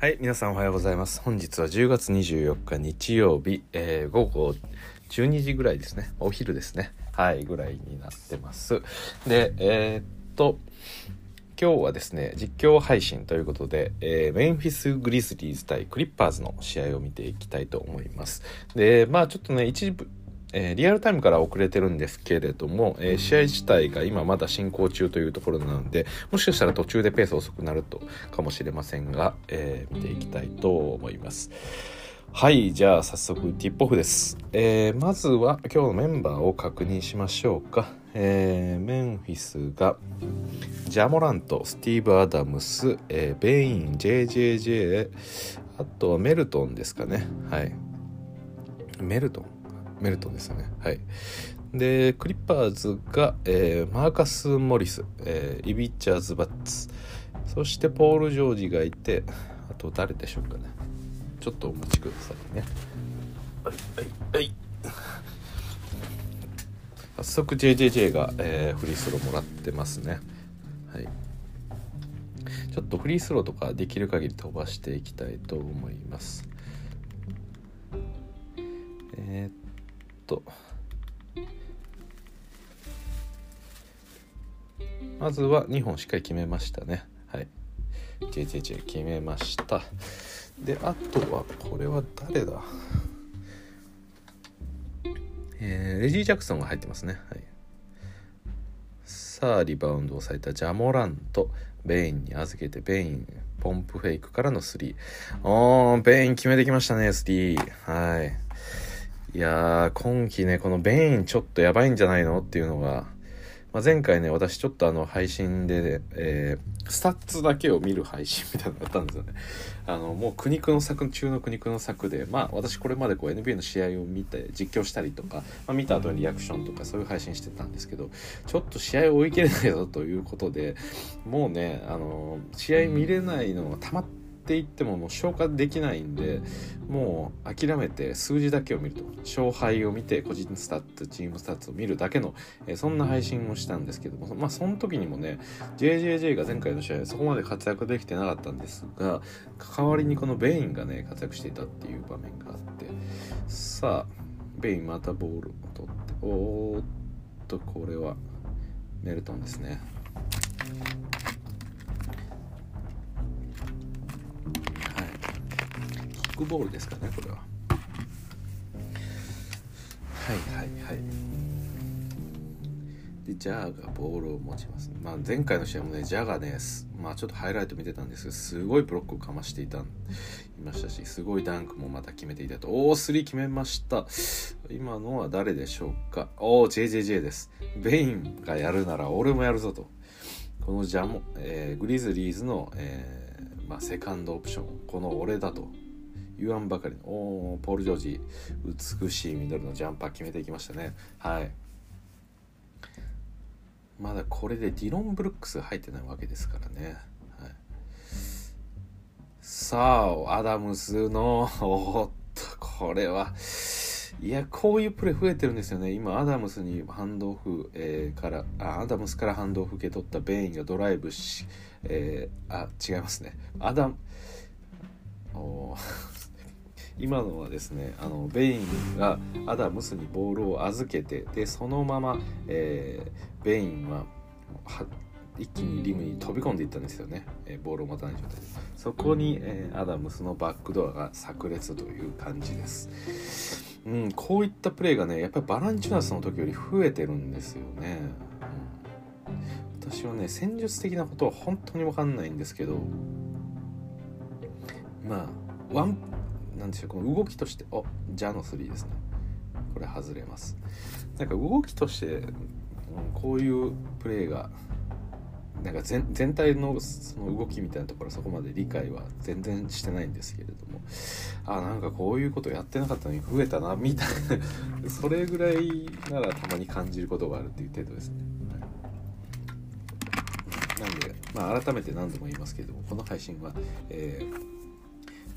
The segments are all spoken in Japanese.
はい、皆さんおはようございます。本日は10月24日日曜日、えー午後12時ぐらいですね。お昼ですね。はい、ぐらいになってます。で、えーっと、今日はですね、実況配信ということで、えーメンフィス・グリズリーズ対クリッパーズの試合を見ていきたいと思います。で、まあちょっとね、一部、えーリアルタイムから遅れてるんですけれども、えー試合自体が今まだ進行中というところなのでもしかしたら途中でペース遅くなるとかもしれませんが、えー見ていきたいと思います。はいじゃあ早速ティップオフです、えーまずは今日のメンバーを確認しましょうか、えーメンフィスがジャ・モラント、スティーブ・アダムス、えーベイン JJJ あとはメルトンですかね。はい。メルトンメルトンですよね。はい。でクリッパーズが、えーマーカス・モリス、えーイビッチャーズ・バッツ。そしてポール・ジョージがいてあと誰でしょうかね。ちょっとお待ちくださいね。はい。はい。はい。早速 JJJ が、えーフリースローもらってますね。はい。ちょっとフリースローとかできる限り飛ばしていきたいと思います。えーっと。まずは2本しっかり決めましたね。はい。JJJ 決めました。であとはこれは誰だ？えーレジー・ジャクソンが入ってますね。はい。さあリバウンドをされたジャモラントベインに預けてベインポンプフェイクからの3おーベイン決めてきましたね3はい。いやー今季ねこのベインちょっとやばいんじゃないのっていうのが、まあ、前回ね私ちょっとあの配信で、えースタッツだけを見る配信みたいなのがあったんですよね。あのもう苦肉の策中の苦肉の策でまあ私これまでこう NBA の試合を見て実況したりとか、まあ、見た後にリアクションとかそういう配信してたんですけどちょっと試合を追い切れないぞということでもうねあの試合見れないのが溜まってっていってももう消化できないんでもう諦めて数字だけを見ると。勝敗を見て個人スタッツチームスタッツを見るだけの、えそんな配信をしたんですけどもまあその時にもね JJJ が前回の試合そこまで活躍できてなかったんですが代わりにこのベインがね活躍していたっていう場面があって。さあベインまたボールを取っておーっとこれはメルトンですね。クボールですかねこれは。はいはいはい。でジャーがボールを持ちます、まあ、前回の試合もねジャーがねまあちょっとハイライト見てたんですけどすごいブロックをかましていたいましたしすごいダンクもまた決めていたと。おお3決めました。今のは誰でしょうか？おお JJJ です。ベインがやるなら俺もやるぞと。このジャモ、えーグリズリーズの、えーまあ、セカンドオプション。この俺だと。言わんばかりの。おポール・ジョージ美しいミドルのジャンパー決めていきましたね。はい。まだこれでディロン・ブルックス入ってないわけですからね、はい、さあアダムスのおっとこれは。いやこういうプレー増えてるんですよね。今アダムスにハンドオフ、えーからあアダムスからハンドオフ受け取ったベインがドライブし、えーあ違いますね。アダムお今のはですねあのベインがアダムスにボールを預けてでそのまま、えーベインはは一気にリムに飛び込んでいったんですよね、えーボールを持たない状態で。そこに、えーアダムスのバックドアが炸裂という感じです、うん、こういったプレーがねやっぱりバランチュナスの時より増えてるんですよね、うん、私はね戦術的なことは本当に分かんないんですけどまあワンなんでしょうこの動きとしておジャの3ですね。これ外れます。なんか動きとして、うんこういうプレーがなんか全体のその動きみたいなところそこまで理解は全然してないんですけれども。あなんかこういうことやってなかったのに増えたなみたいな。それぐらいならたまに感じることがあるっていう程度ですね、はい、なんで、まあ、改めて何度も言いますけれどもこの配信は、えー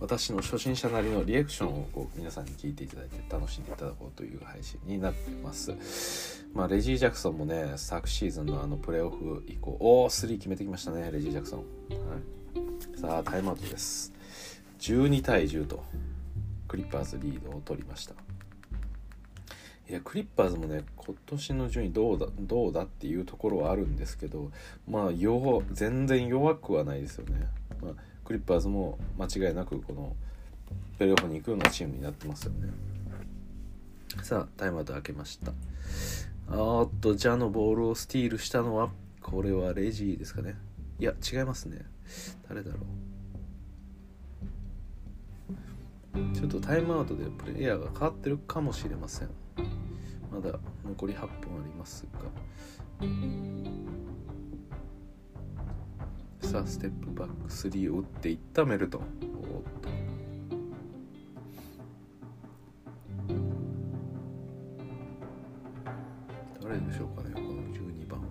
私の初心者なりのリアクションをこう皆さんに聞いていただいて楽しんでいただこうという配信になってます。まあ、レジー・ジャクソンもね昨シーズンのあのプレーオフ以降おお3決めてきましたねレジー・ジャクソン、はい、さあタイムアウトです。12対10とクリッパーズリードを取りました。いやクリッパーズもね今年の順位どうだどうだっていうところはあるんですけどまあ弱全然弱くはないですよね、まあ、リッパーズも間違いなくこのプレーオフに行くようなチームになってますよね。さあタイムアウト開けました。あっとジャのボールをスティールしたのはこれはレジーですかね。いや違いますね。誰だろう。ちょっとタイムアウトでプレイヤーが変わってるかもしれません。まだ残り8分ありますが。さあステップバック3を打っていったメルトン。おっと。誰でしょうかねこの12番は。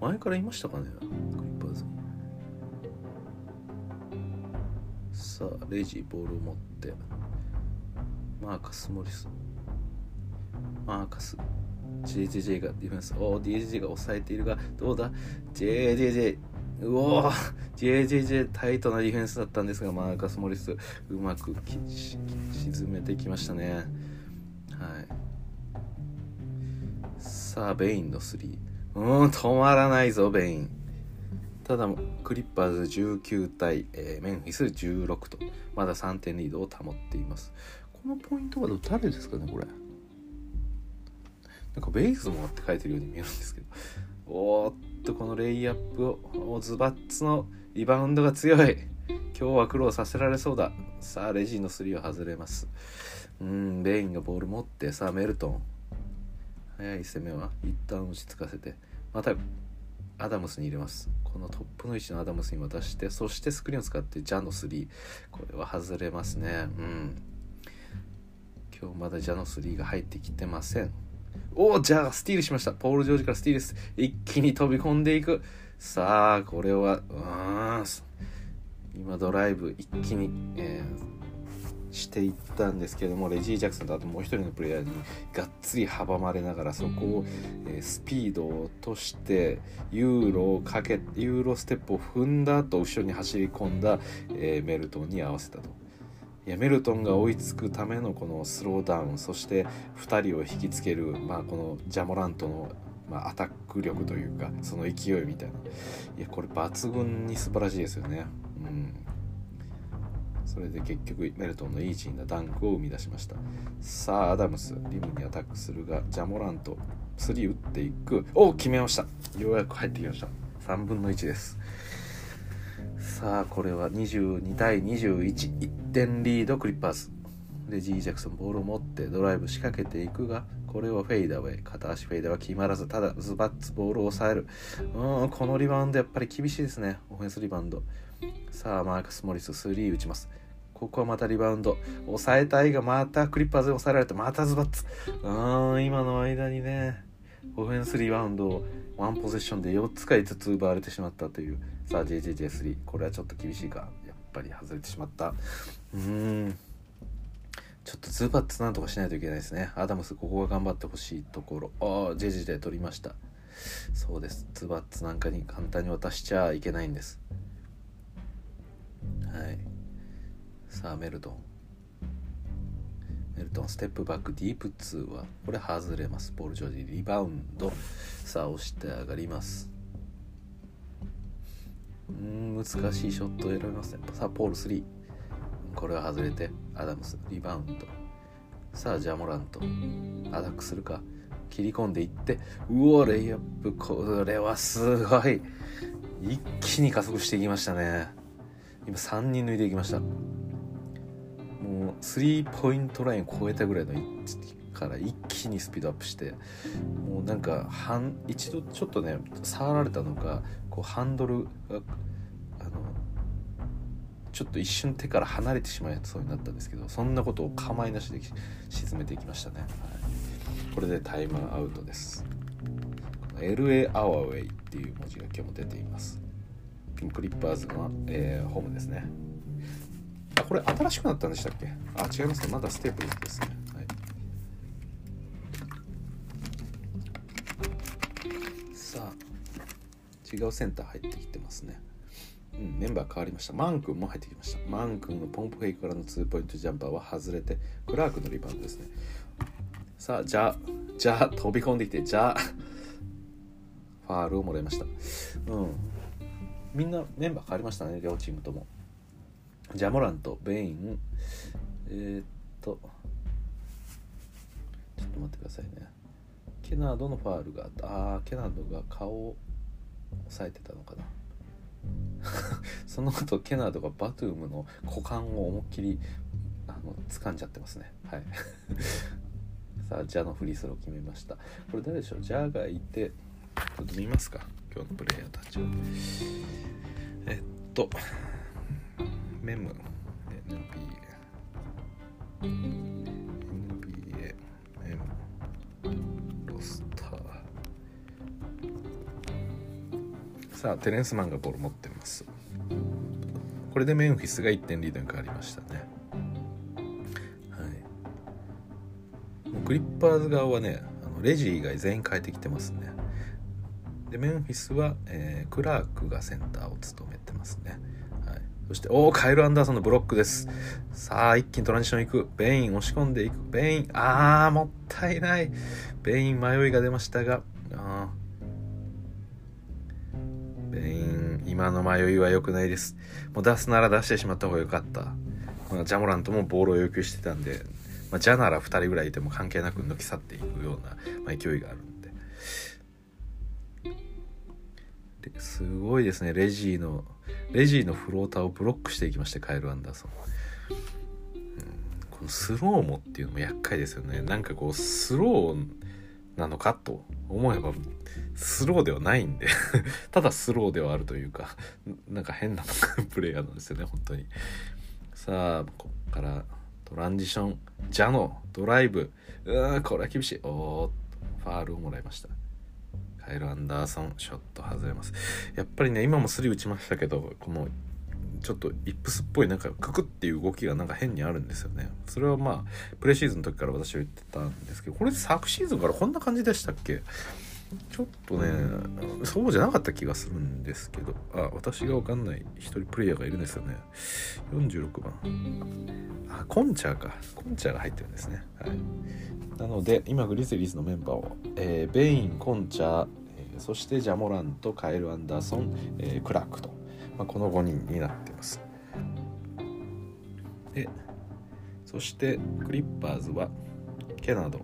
前からいましたかねクリッパーズ。にさあレジボールを持って。マーカス・モリス。マーカス。JJJ がディフェンス。おお DJJ が抑えているがどうだ？JJJ うおー。JJJ タイトなディフェンスだったんですがマーカス・モリスうまく沈めてきましたね。はい。さあベインの3うん止まらないぞベイン。ただクリッパーズ19対、えー、メンフィス16とまだ3点リードを保っています。このポイントは誰ですかねこれ。なんかベイズモアって書いてるように見えるんですけど。おーっとこのレイアップをズバッツのリバウンドが強い。今日は苦労させられそうだ。さあレジの3を外れます。うんベインがボール持ってさあメルトン。速い攻めは一旦落ち着かせて。またアダムスに入れます。このトップの位置のアダムスに渡してそしてスクリーンを使ってジャの3これは外れますね。うん。今日まだジャの3が入ってきてません。おおじゃあスティールしました。ポール・ジョージからスティールです。一気に飛び込んでいく。さあこれはうん。今ドライブ一気に、えー、していったんですけどもレジー・ジャクソンとあともう一人のプレイヤーにがっつり阻まれながらそこを、えー、スピードを落としてユーロをかけユーロステップを踏んだ後後ろに走り込んだ、えー、メルトンに合わせたと。やメルトンが追いつくためのこのスローダウンそして2人を引きつける、まあ、このジャモラントの、ま、アタック力というかその勢いみたいな。いやこれ抜群に素晴らしいですよね。うん。それで結局メルトンのイージーなダンクを生み出しました。さあアダムスリムにアタックするがジャモラント3打っていく。お、決めました。ようやく入ってきました。3分の1です。さあこれは22対211点リードクリッパーズ。レジー・ジャクソンボールを持ってドライブ仕掛けていくがこれをフェイダーウェイ。片足フェイダーは決まらずただズバッツボールを抑える。うんこのリバウンドやっぱり厳しいですね。オフェンスリバウンド。さあマークス・モリス3打ちます。ここはまたリバウンド。抑えたいがまたクリッパーズで抑えられてまたズバッツ。うん今の間にねオフェンスリバウンドをワンポゼッションで4つか5つ奪われてしまったという。さあ JJJ3 これはちょっと厳しいか。やっぱり外れてしまった。うーん。ちょっとズバッツなんとかしないといけないですね。アダムスここが頑張ってほしいところ。ああ JJJ 取りました。そうです。ズバッツなんかに簡単に渡しちゃいけないんです。はい。さあメルトン。メルトンステップバックディープ2はこれ外れます。ボール上でリバウンド。さあ押して上がります。うん難しいショットを選びます。ねさあポール3これは外れてアダムス。リバウンド。さあジャモラント。アタックするか。切り込んでいって。うおレイアップ。これはすごい。一気に加速していきましたね。今3人抜いていきました。もうスリーポイントライン超えたぐらいの位置。から一気にスピードアップしてもうなんか半一度ちょっとね触られたのかこうハンドルがあのちょっと一瞬手から離れてしまいそうになったんですけどそんなことを構いなしで沈めていきましたね、はい、これでタイムアウトです。LA アワーウェイっていう文字が今日も出ています。ピンクリッパーズの、えー、ホームですね。あこれ新しくなったんでしたっけ？あ違いますね。まだステープルズですね、違うセンター入ってきてますね。うん、メンバー変わりました。マン君も入ってきました。マン君のポンプフェイクからの2ポイントジャンパーは外れてクラークのリバウンドですね。さあじゃあじゃあ飛び込んできてじゃあファールをもらいました。うん。みんなメンバー変わりましたね両チームとも。ジャモラントベイン。えー、っとちょっと待ってくださいね。ケナードのファールがあった。ああケナードが顔を押さえてたのかな？その後ケナードがバトゥームの股間を思いっきりあの掴んじゃってますね。はい。さあジャのフリースロー決めました。これ誰でしょう？ジャがいてちょっと見ますか。今日のプレイヤーたちを。えっとメム。NBA さあテレンスマンがボール持ってますこれでメンフィスが1点リードに変わりましたねはいもうクリッパーズ側はねあのレジ以外全員変えてきてますねでメンフィスは、えー、クラークがセンターを務めてますねはいそして、おー、カイル・アンダーソンのブロックです。さあ、一気にトランジション行く。ベイン押し込んでいく。ベイン、あー、もったいない。ベイン迷いが出ましたが、あベ今の迷いは良くないです。もう出すなら出してしまった方が良かった。まあ、ジャモラントもボールを要求してたんで、まあ、ジャなら2人ぐらいいても関係なく抜き去っていくような、まあ、勢いがあるんで。すごいですね、レジーのレジーのフローターをブロックしていきましてカエル・アンダーソン、このスローモっていうのも厄介ですよねなんかこうスローなのかと思えばスローではないんで。ただスローではあるというか なんか変なプレイヤーなんですよね本当に。さあこっからトランジション。ジャノドライブ。うーこれは厳しい。おーっとファールをもらいました。カエル・アンダーソンショット外れます。やっぱりね今もスリー打ちましたけどこのちょっとイップスっぽいなんかククっていう動きがなんか変にあるんですよね。それはまあプレシーズンの時から私は言ってたんですけどこれ昨シーズンからこんな感じでしたっけ？ちょっとねそうじゃなかった気がするんですけどあ私が分かんない一人プレイヤーがいるんですよね。46番。あコンチャーか。コンチャーが入ってるんですね。はい。なので今グリズリーズのメンバーを、えー、ベインコンチャーそしてジャモランとカエル・アンダーソン、えー、クラークと、まあ、この5人になってます。でそしてクリッパーズはケナド、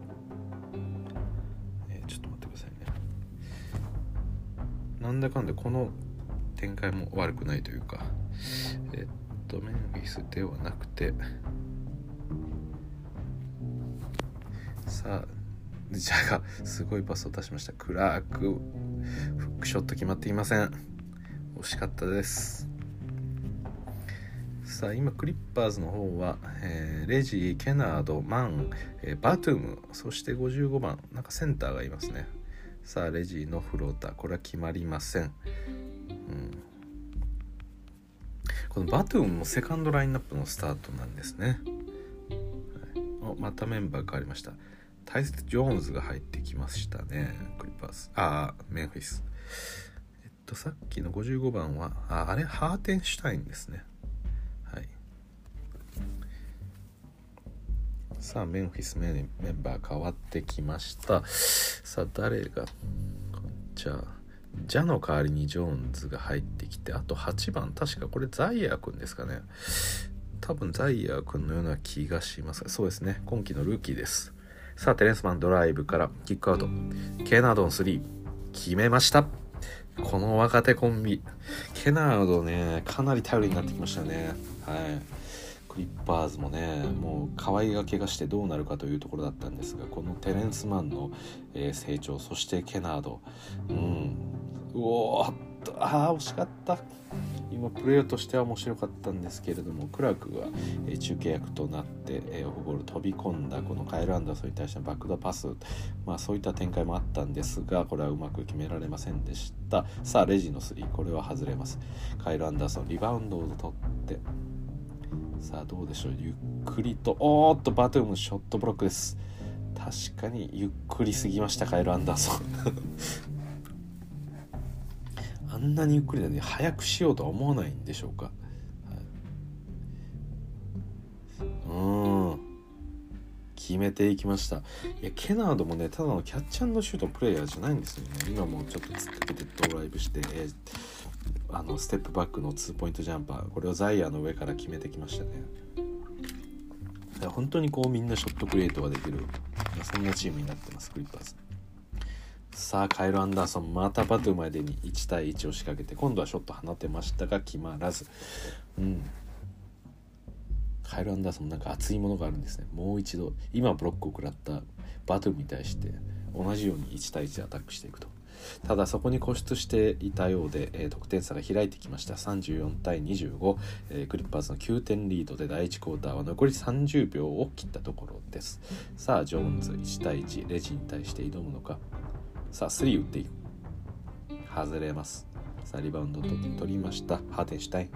なんだかんだこの展開も悪くないというかえっとメンフィスではなくてさあジャがすごいパスを出しました。クラークフックショット決まっていません。惜しかったです。さあ今クリッパーズの方は、えー、レジケナードマン、えー、バトゥームそして55番なんかセンターがいますね。さあレジーのフローター。これは決まりません、うん、このバトゥムもセカンドラインナップのスタートなんですね、はい、またメンバー変わりました。タイス・ジョーンズが入ってきましたね。クリパーズああメンフィス。えっとさっきの55番はああれハーテンシュタインですね。さあメンフィスメンバー変わってきましたさあ誰が？じゃあジャの代わりにジョーンズが入ってきてあと8番確かこれザイヤー君ですかね多分ザイヤー君のような気がしますそうですね今季のルーキーですさあ、テレンスマンドライブからキックアウト。ケナードの3、決めました。この若手コンビ。ケナードね、かなり頼りになってきましたね。はい。クリッパーズもね、もう可愛がけがしてどうなるかというところだったんですが、このテレンスマンの、え、成長、そしてケナード。うん。うおーっと、ああ、惜しかった。今プレーとしては面白かったんですけれどもクラークが、え中継役となって、えオフボール飛び込んだこのカエル・アンダーソンに対してのバックドパス、まあ、そういった展開もあったんですがこれはうまく決められませんでしたさあレジの3これは外れますカエル・アンダーソンリバウンドを取ってさあどうでしょう。ゆっくりと。おーっとバトゥームショットブロックです。確かにゆっくりすぎましたカエル・アンダーソン。あんなにゆっくりなのに早くしようとは思わないんでしょうか、はい、うん。決めていきました。いやケナードもねただのキャッチャーのシュートプレイヤーじゃないんですよね。今もちょっと突っかけてドライブして、えー、あのステップバックのツーポイントジャンパー。これをザイヤーの上から決めてきましたね。本当にこうみんなショットクリエイトができる。そんなチームになってますクリッパーズ。さあカイル・アンダーソンまたバトゥまでに1対1を仕掛けて今度はショット放てましたが決まらず。うん。カイル・アンダーソンなんか熱いものがあるんですね。もう一度今ブロックを食らったバトゥに対して同じように1対1でアタックしていくと。ただそこに固執していたようで、えー、得点差が開いてきました。34対25、えー、クリッパーズの9点リードで第1クォーターは残り30秒を切ったところです。さあジョーンズ1対1レジに対して挑むのか。さあ3打っていく。外れます。さあリバウンドと取りました。ハーテンシュタイン。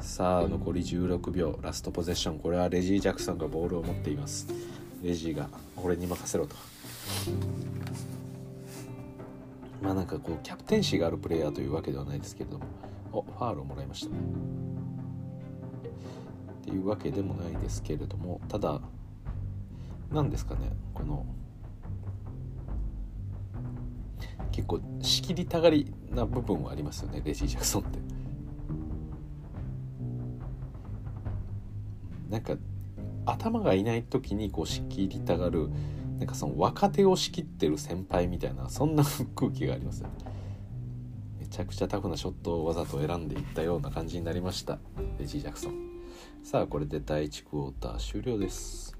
さあ残り16秒。ラストポゼッション。これはレジー・ジャクソンがボールを持っています。レジーが俺に任せろと。まあなんかこうキャプテンシーがあるプレイヤーというわけではないですけれどもおファールをもらいましたっていうわけでもないですけれどもただ何ですかねこの結構仕切りたがりな部分はありますよねレジー・ジャクソンって。なんか頭がいない時にこう仕切りたがるなんかその若手を仕切ってる先輩みたいなそんな空気がありますね。めちゃくちゃタフなショットをわざと選んでいったような感じになりました。レジー・ジャクソン。さあこれで第1クォーター終了です。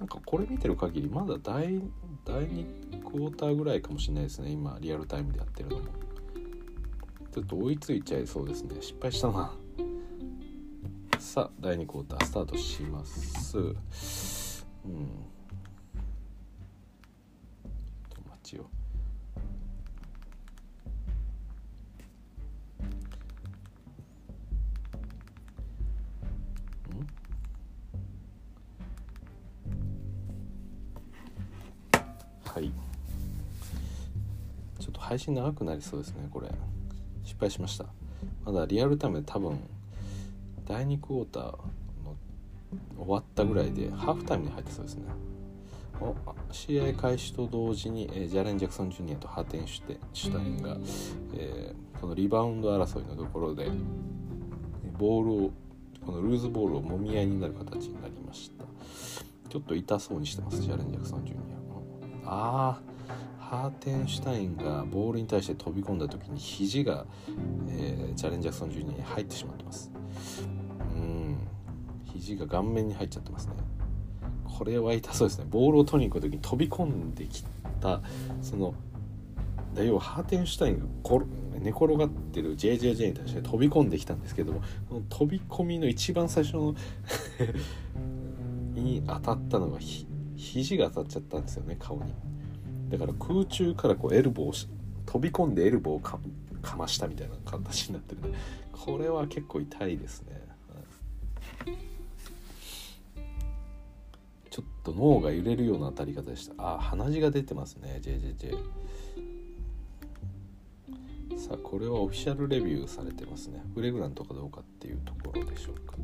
なんかこれ見てる限りまだ第第2クォーターぐらいかもしれないですね。今リアルタイムでやってるのも。ちょっと追いついちゃいそうですね。失敗したな。さあ第2クォータースタートします。うん。はい。ちょっと配信長くなりそうですねこれ。失敗しました。まだリアルタイムで多分第2クォーターの終わったぐらいでハーフタイムに入ってそうですね。試合開始と同時に、えー、ジャレン・ジャクソン・ジュニアとハーテンシュテシュタインが、えー、このリバウンド争いのところでボールをこのルーズボールをもみ合いになる形になりました。ちょっと痛そうにしてますジャレン・ジャクソン・ジュニアああハーテンシュタインがボールに対して飛び込んだ時に肘が、えー、ジャレン・ジャクソン・ジュニアに入ってしまってます。うん。肘が顔面に入っちゃってますね。これは痛そうですね。ボールを取りに行く時に飛び込んできたその要はハーテンシュタインが寝転がってる JJJ に対して飛び込んできたんですけどもの飛び込みの一番最初の に当たったのがひ肘が当たっちゃったんですよね顔に。だから空中からこうエルボーし飛び込んでエルボーをかかましたみたいな形になってるねこれは結構痛いですね。はい。ちょっと脳が揺れるような当たり方でした。あ鼻血が出てますね JJJ さあこれはオフィシャルレビューされてますね。フレグラントかどうかっていうところでしょうか。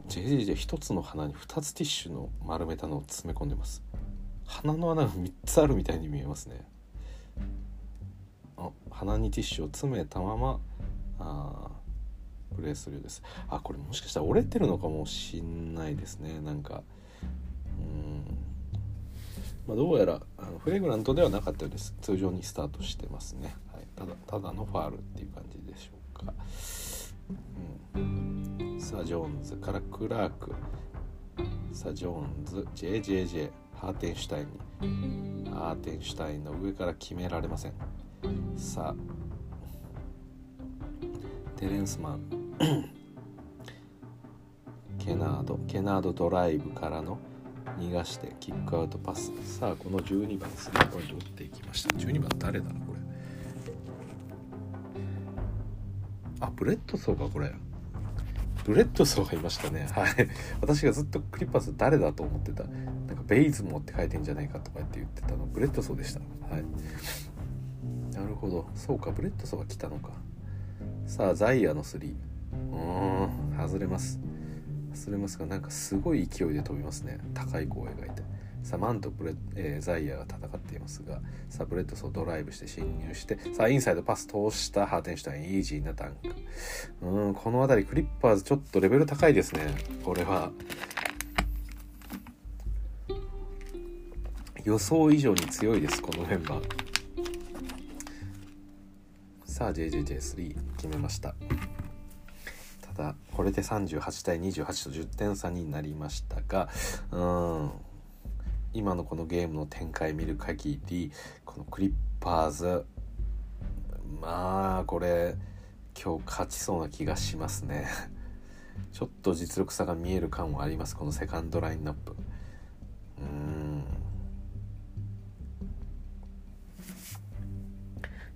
JJJ 一つの鼻に2つティッシュの丸めたのを詰め込んでます。鼻の穴が3つあるみたいに見えますね。あ鼻にティッシュを詰めたままあプレーするようです。あこれもしかしたら折れてるのかもしんないですね。なんかうん。まあ、どうやらあのフレグラントではなかったようです。通常にスタートしてますね、はい、ただただのファールっていう感じでしょうか、うん、さあジョーンズからクラークさあジョーンズ JJJ ハーテンシュタインにハーテンシュタインの上から決められません。さあテレンスマン ケナードケナードドライブからの逃がしてキックアウトパス。さあこの12番スリーポイント打っていきました。12番誰だろこれ。あブレッドソーかこれ。ブレッドソーがいましたね。はい。私がずっとクリッパーズ誰だと思ってた。なんかベイズモって書いてんじゃないかとかって言ってたの。ブレッドソーでした。はい。なるほど。そうかブレッドソーが来たのか。さあザイアの3うーん。外れます。外れますがなんかすごい勢いで飛びますね。高い弧を描いて。さあマンとブレ、えー、ザイアが戦っていますがさあブレッドソードライブして侵入してさあインサイドパス通したハーテンシュタインイージーなダンク。うんこの辺りクリッパーズちょっとレベル高いですね。これは。予想以上に強いですこのメンバー。さあ JJJ3 決めました。ただこれで38対28と10点差になりましたがうん。今のこのゲームの展開見る限りこのクリッパーズまあこれ今日勝ちそうな気がしますね。ちょっと実力差が見える感はありますこのセカンドラインナップ。うん。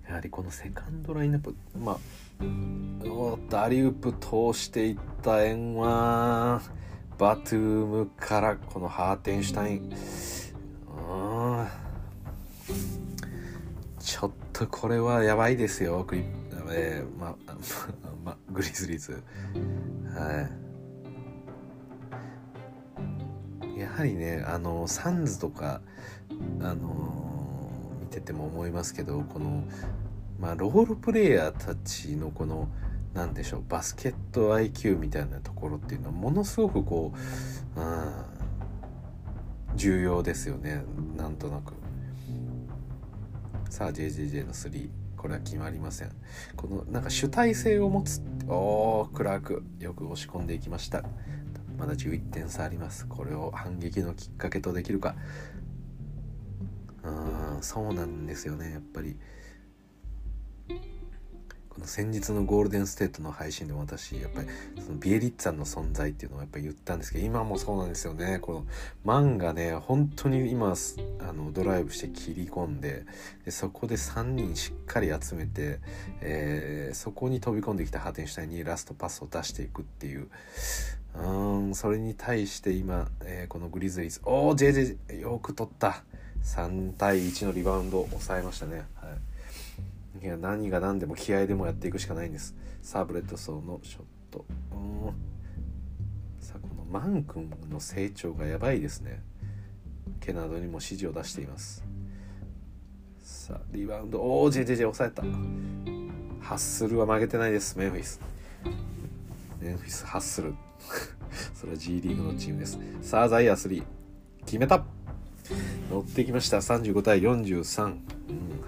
やはりこのセカンドラインナップまあおっとアリウープ通していった円はバトゥームからこのハーテンシュタイン。ちょっとこれはやばいですよ。グリ,、えーま ま、グリズリーズ。はい。やはりねあのサンズとかあの見てても思いますけどこのまあロールプレイヤーたちのこの何でしょうバスケット IQ みたいなところっていうのはものすごくこう、うん、重要ですよね。なんとなく。さあ JJJ の3これは決まりません。このなんか主体性を持つおおクラークよく押し込んでいきました。まだ11点差あります。これを反撃のきっかけとできるか。うんそうなんですよねやっぱり。先日のゴールデンステートの配信でも私やっぱりそのビエリッツァンの存在っていうのをやっぱり言ったんですけど今もそうなんですよね。このマンがね本当に今あのドライブして切り込んででそこで3人しっかり集めて、えー、そこに飛び込んできたハーテンシュタインにラストパスを出していくっていう。うんそれに対して今、えー、このグリズリーズおお JJ よく取った。3対1のリバウンドを抑えましたね。は何が何でも気合でもやっていくしかないんです。サーブレッドソーのショット。さあこのマン君の成長がやばいですね。ケナードにも指示を出しています。さあリバウンド。おお JJJ 抑えた。ハッスルは負けてないです。メンフィス。メンフィスハッスル。それは G リーグのチームです。さあザイア3決めた。乗ってきました。35対43、うん、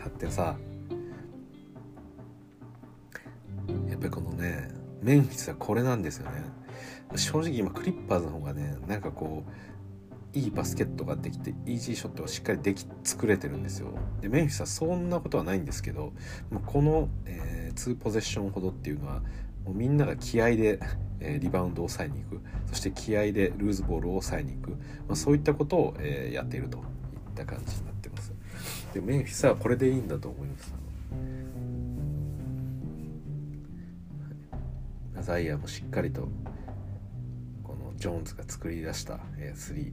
8点差。やっぱりこのねメンフィスはこれなんですよね。正直今クリッパーズの方がねなんかこういいバスケットができてイージーショットがしっかりでき作れてるんですよ。でメンフィスはそんなことはないんですけどこの、えー、2ポゼッションほどっていうのはもうみんなが気合で、えー、リバウンドを抑えに行く。そして気合でルーズボールを抑えに行く、まあ、そういったことを、えー、やっているといった感じになってます。でメンフィスはこれでいいんだと思います。ザイアもしっかりとこのジョーンズが作り出した、3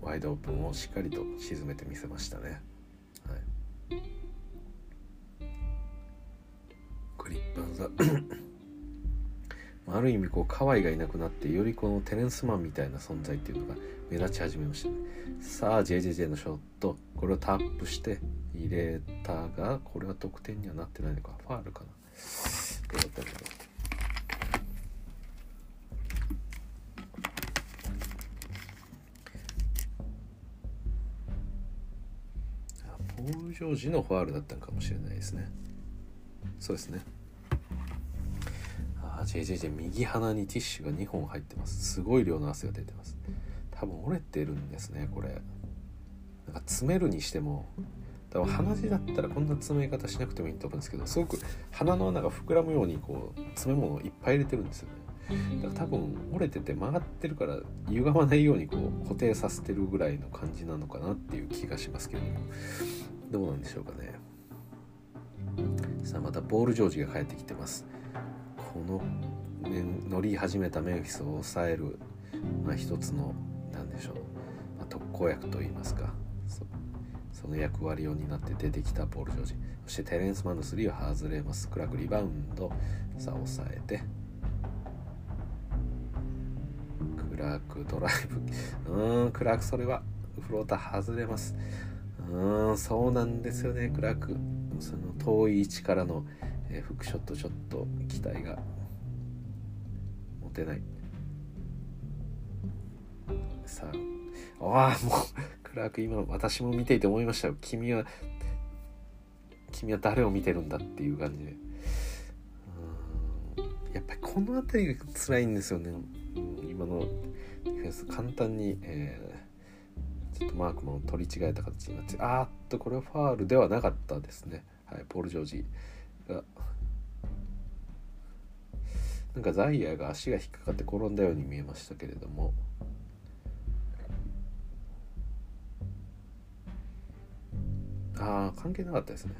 ワイドオープンをしっかりと沈めてみせましたね。はい、クリッパーズある意味こうカワイがいなくなってよりこのテレンスマンみたいな存在っていうのが目立ち始めましたね。さあ JJJ のショット。これをタップして入れたがこれは得点にはなってないのか。ファールかな。どうだったんだろうポール・ジョージのファールだったのかもしれないですね。そうですね。ああ JJJ 右鼻にティッシュが2本入ってます。すごい量の汗が出てます。多分折れてるんですねこれ。なんか詰めるにしても多分鼻血だったらこんな詰め方しなくてもいいと思うんですけどすごく鼻の穴が膨らむようにこう詰め物をいっぱい入れてるんですよね。だから多分折れてて曲がってるから歪まないようにこう固定させてるぐらいの感じなのかなっていう気がしますけれども。どうなんでしょうかね。さあまたボールジョージが帰ってきてます。この、ね、乗り始めたメンフィスを抑える、まあ、一つの何でしょう、まあ、特効薬といいますか。その役割を担って出てきたポール・ジョージ。そしてテレンス・マンの3は外れます。クラクリバウンド。さあ抑えて。ラークドライブ。うーんクラークそれはフローター外れます。うーんそうなんですよね。クラークその遠い位置からの、えー、フックショットちょっと期待が持てない。さあ。ああもうクラーク今私も見ていて思いましたよ。君は君は誰を見てるんだっていう感じで。やっぱりこの辺りが辛いんですよね、今のディフェンス簡単に、えー、ちょっとマークも取り違えた形になってあーっとこれはファールではなかったですね。はいポール・ジョージが。なんかザイヤーが足が引っかかって転んだように見えましたけれども。ああ関係なかったですね、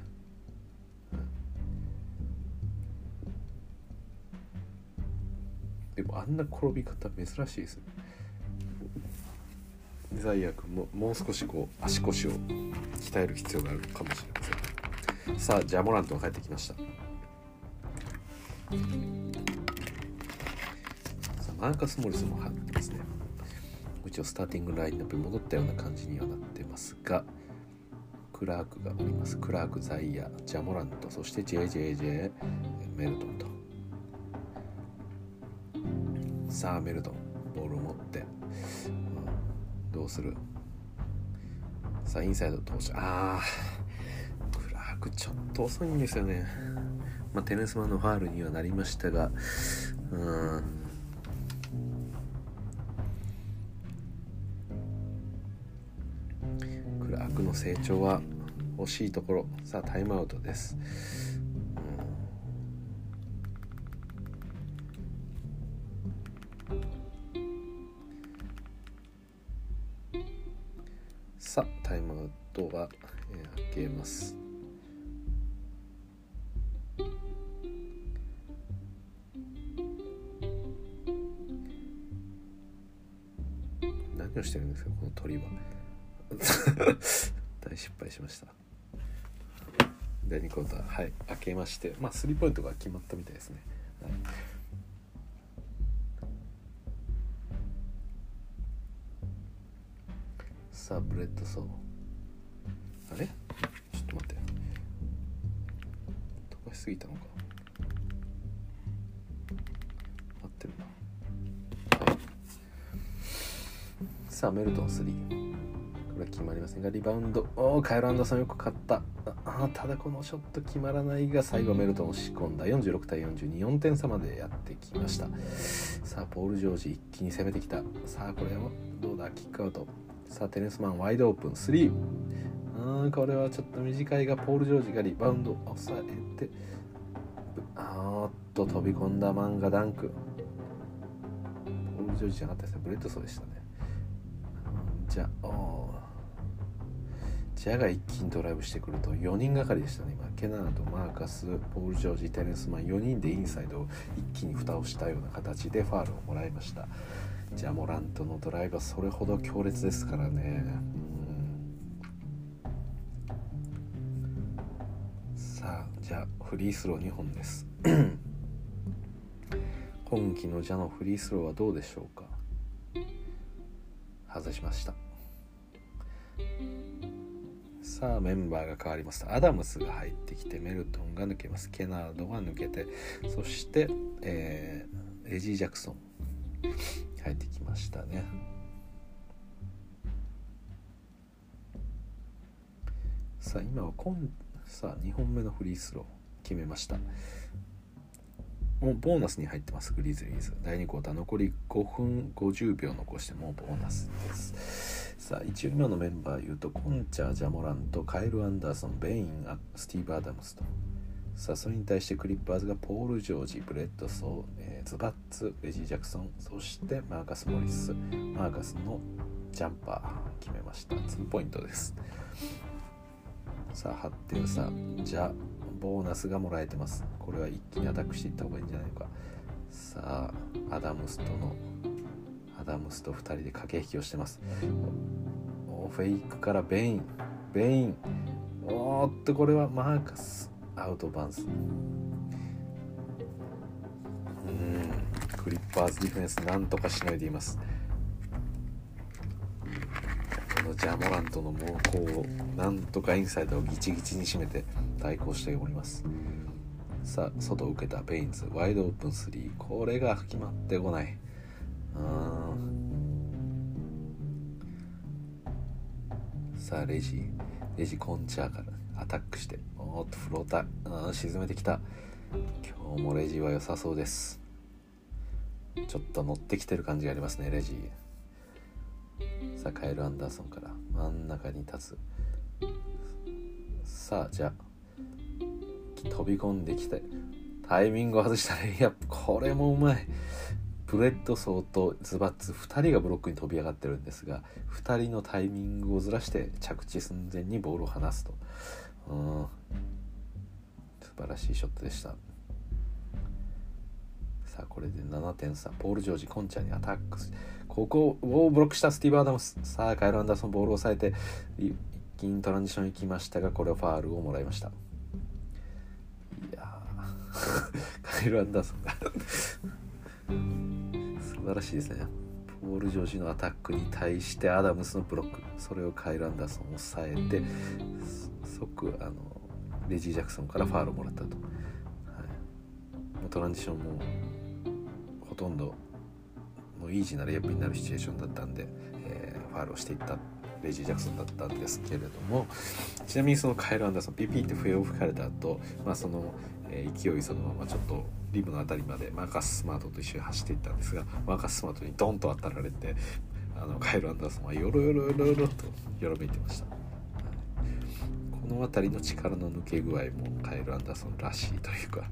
でもあんな転び方珍しいですね。ザイヤ君ももう少しこう足腰を鍛える必要があるかもしれません。さあジャモラントが帰ってきました。さあマーカス・モリスも入ってますね。一応スターティングラインナップに戻ったような感じにはなってますがクラークがおります。クラークザイヤジャモラントそして JJJ メルトンと。さあメルトンボールを持って、どうする？さあインサイド投手ああクラークちょっと遅いんですよね。まあ、テネスマンのファールにはなりましたがうん。クラークの成長は惜しいところ。さあタイムアウトです、うん、さあタイムアウトは、えー、開けます。何をしてるんですかこの鳥は。大失敗しました。第2クォーターはい開けましてまあスリーポイントが決まったみたいですね、はい、さあブレッドソー。あれ？ちょっと待って。飛ばしすぎたのか。合ってるな。はいさあメルトン3これは決まりません。がリバウンド。おおカエル・アンダーソンよく勝った。あただこのショット決まらないが最後メルトン押し込んだ。46対424点差までやってきました。さあポール・ジョージ一気に攻めてきた。さあこれはどうだ？キックアウト。さあテネスマンワイドオープン3うんこれはちょっと短いがポール・ジョージがリバウンド抑えて。あーっと飛び込んだマンがダンク。ポール・ジョージじゃなかったですね。ブレッドソーでしたね。じゃあジャが一気にドライブしてくると4人がかりでしたね。今ケナードマーカスポール・ジョージテレンスマン4人でインサイドを一気に蓋をしたような形でファールをもらいました。ジャモラントのドライブはそれほど強烈ですからね。さあじゃあフリースロー2本です。今季のジャのフリースローはどうでしょうか？外しました。さあメンバーが変わりますアダムスが入ってきてメルトンが抜けます。ケナードが抜けてそして、えー、レジー・ジャクソン。入ってきましたね。さあ今は今さあ2本目のフリースロー決めました。もうボーナスに入ってますグリズリーズ。第2クォーター残り5分50秒残してもうボーナスです。さあ1目のメンバー言うとコンチャージャモラントカエル・アンダーソンベインスティーブ・アダムスと。さあそれに対してクリッパーズがポール・ジョージブレッドソー、えー、ズバッツレジー・ジャクソンそしてマーカス・モリスマーカスのジャンパー決めました。2ポイントです。さあ8点差じゃあボーナスがもらえてます。これは一気にアタックしていった方がいいんじゃないのか。さあアダムスとのアダムスと2人で駆け引きをしてます。フェイクからベインベイン。おーっとこれはマーカスアウトバンス。うん。クリッパーズディフェンスなんとかしのいでいます。このジャモラントの猛攻をなんとかインサイドをギチギチに締めて対抗しております。さあ外を受けたベイン。ワイドオープン3これが決まってこない。うん。さあレジ。レジコンチャーから。アタックしておっとフローター沈めてきた。今日もレジは良さそうです。ちょっと乗ってきてる感じがありますねレジ。さあカイル・アンダーソンから真ん中に立つ。さあジャ飛び込んできてタイミングを外したレイアップこれもうまい。ブレッドソーとズバッツ2人がブロックに飛び上がってるんですが2人のタイミングをずらして着地寸前にボールを離すと。うん。素晴らしいショットでした。さあこれで7点差。ポール・ジョージ・コンチャにアタック。ここをブロックしたスティーブ・アダムス。さあカイル・アンダーソンボールを抑えて一気にトランジション行きましたがこれはファールをもらいました。いや カイル・アンダーソンが。素晴らしいですね。ポール・ジョージのアタックに対してアダムスのブロック。それをカイル・アンダーソンを抑えて即あのレジー・ジャクソンからファールをもらったと、はい、もうトランジションもほとんどもうイージーなレイアップになるシチュエーションだったんで、えー、ファールをしていったレジー・ジャクソンだったんですけれども。ちなみにそのカイル・アンダーソンピピって笛を吹かれた後、まあその、え、勢いそのままちょっとリムの辺りまでマーカス・スマートと一緒に走っていったんですがマーカス・スマートにドンと当たられてあのカイル・アンダーソンはよろよろよろよろとよろめいてました。この辺りの力の抜け具合もカエル・アンダーソンらしいというか、はい、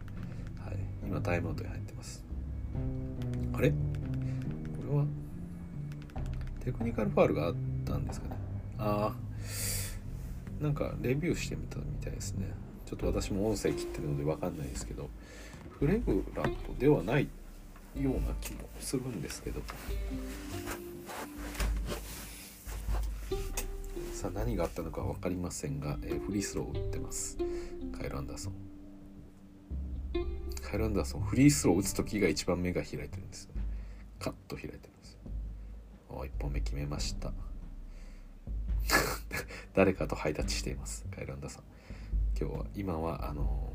今タイムアウトに入ってます。あれ？これは？テクニカルファールがあったんですかね。ああなんかレビューしてみたみたいですね。ょっと私も音声切ってるので分かんないですけどフレグラントではないような気もするんですけど。さあ何があったのか分かりませんが、えー、フリースローを打ってます。カイル・アンダーソン。カイル・アンダーソンフリースローを打つ時が一番目が開いてるんですよね。カッと開いてるんですお1本目決めました。誰かとハイタッチしていますカイル・アンダーソン。今日は今はあの、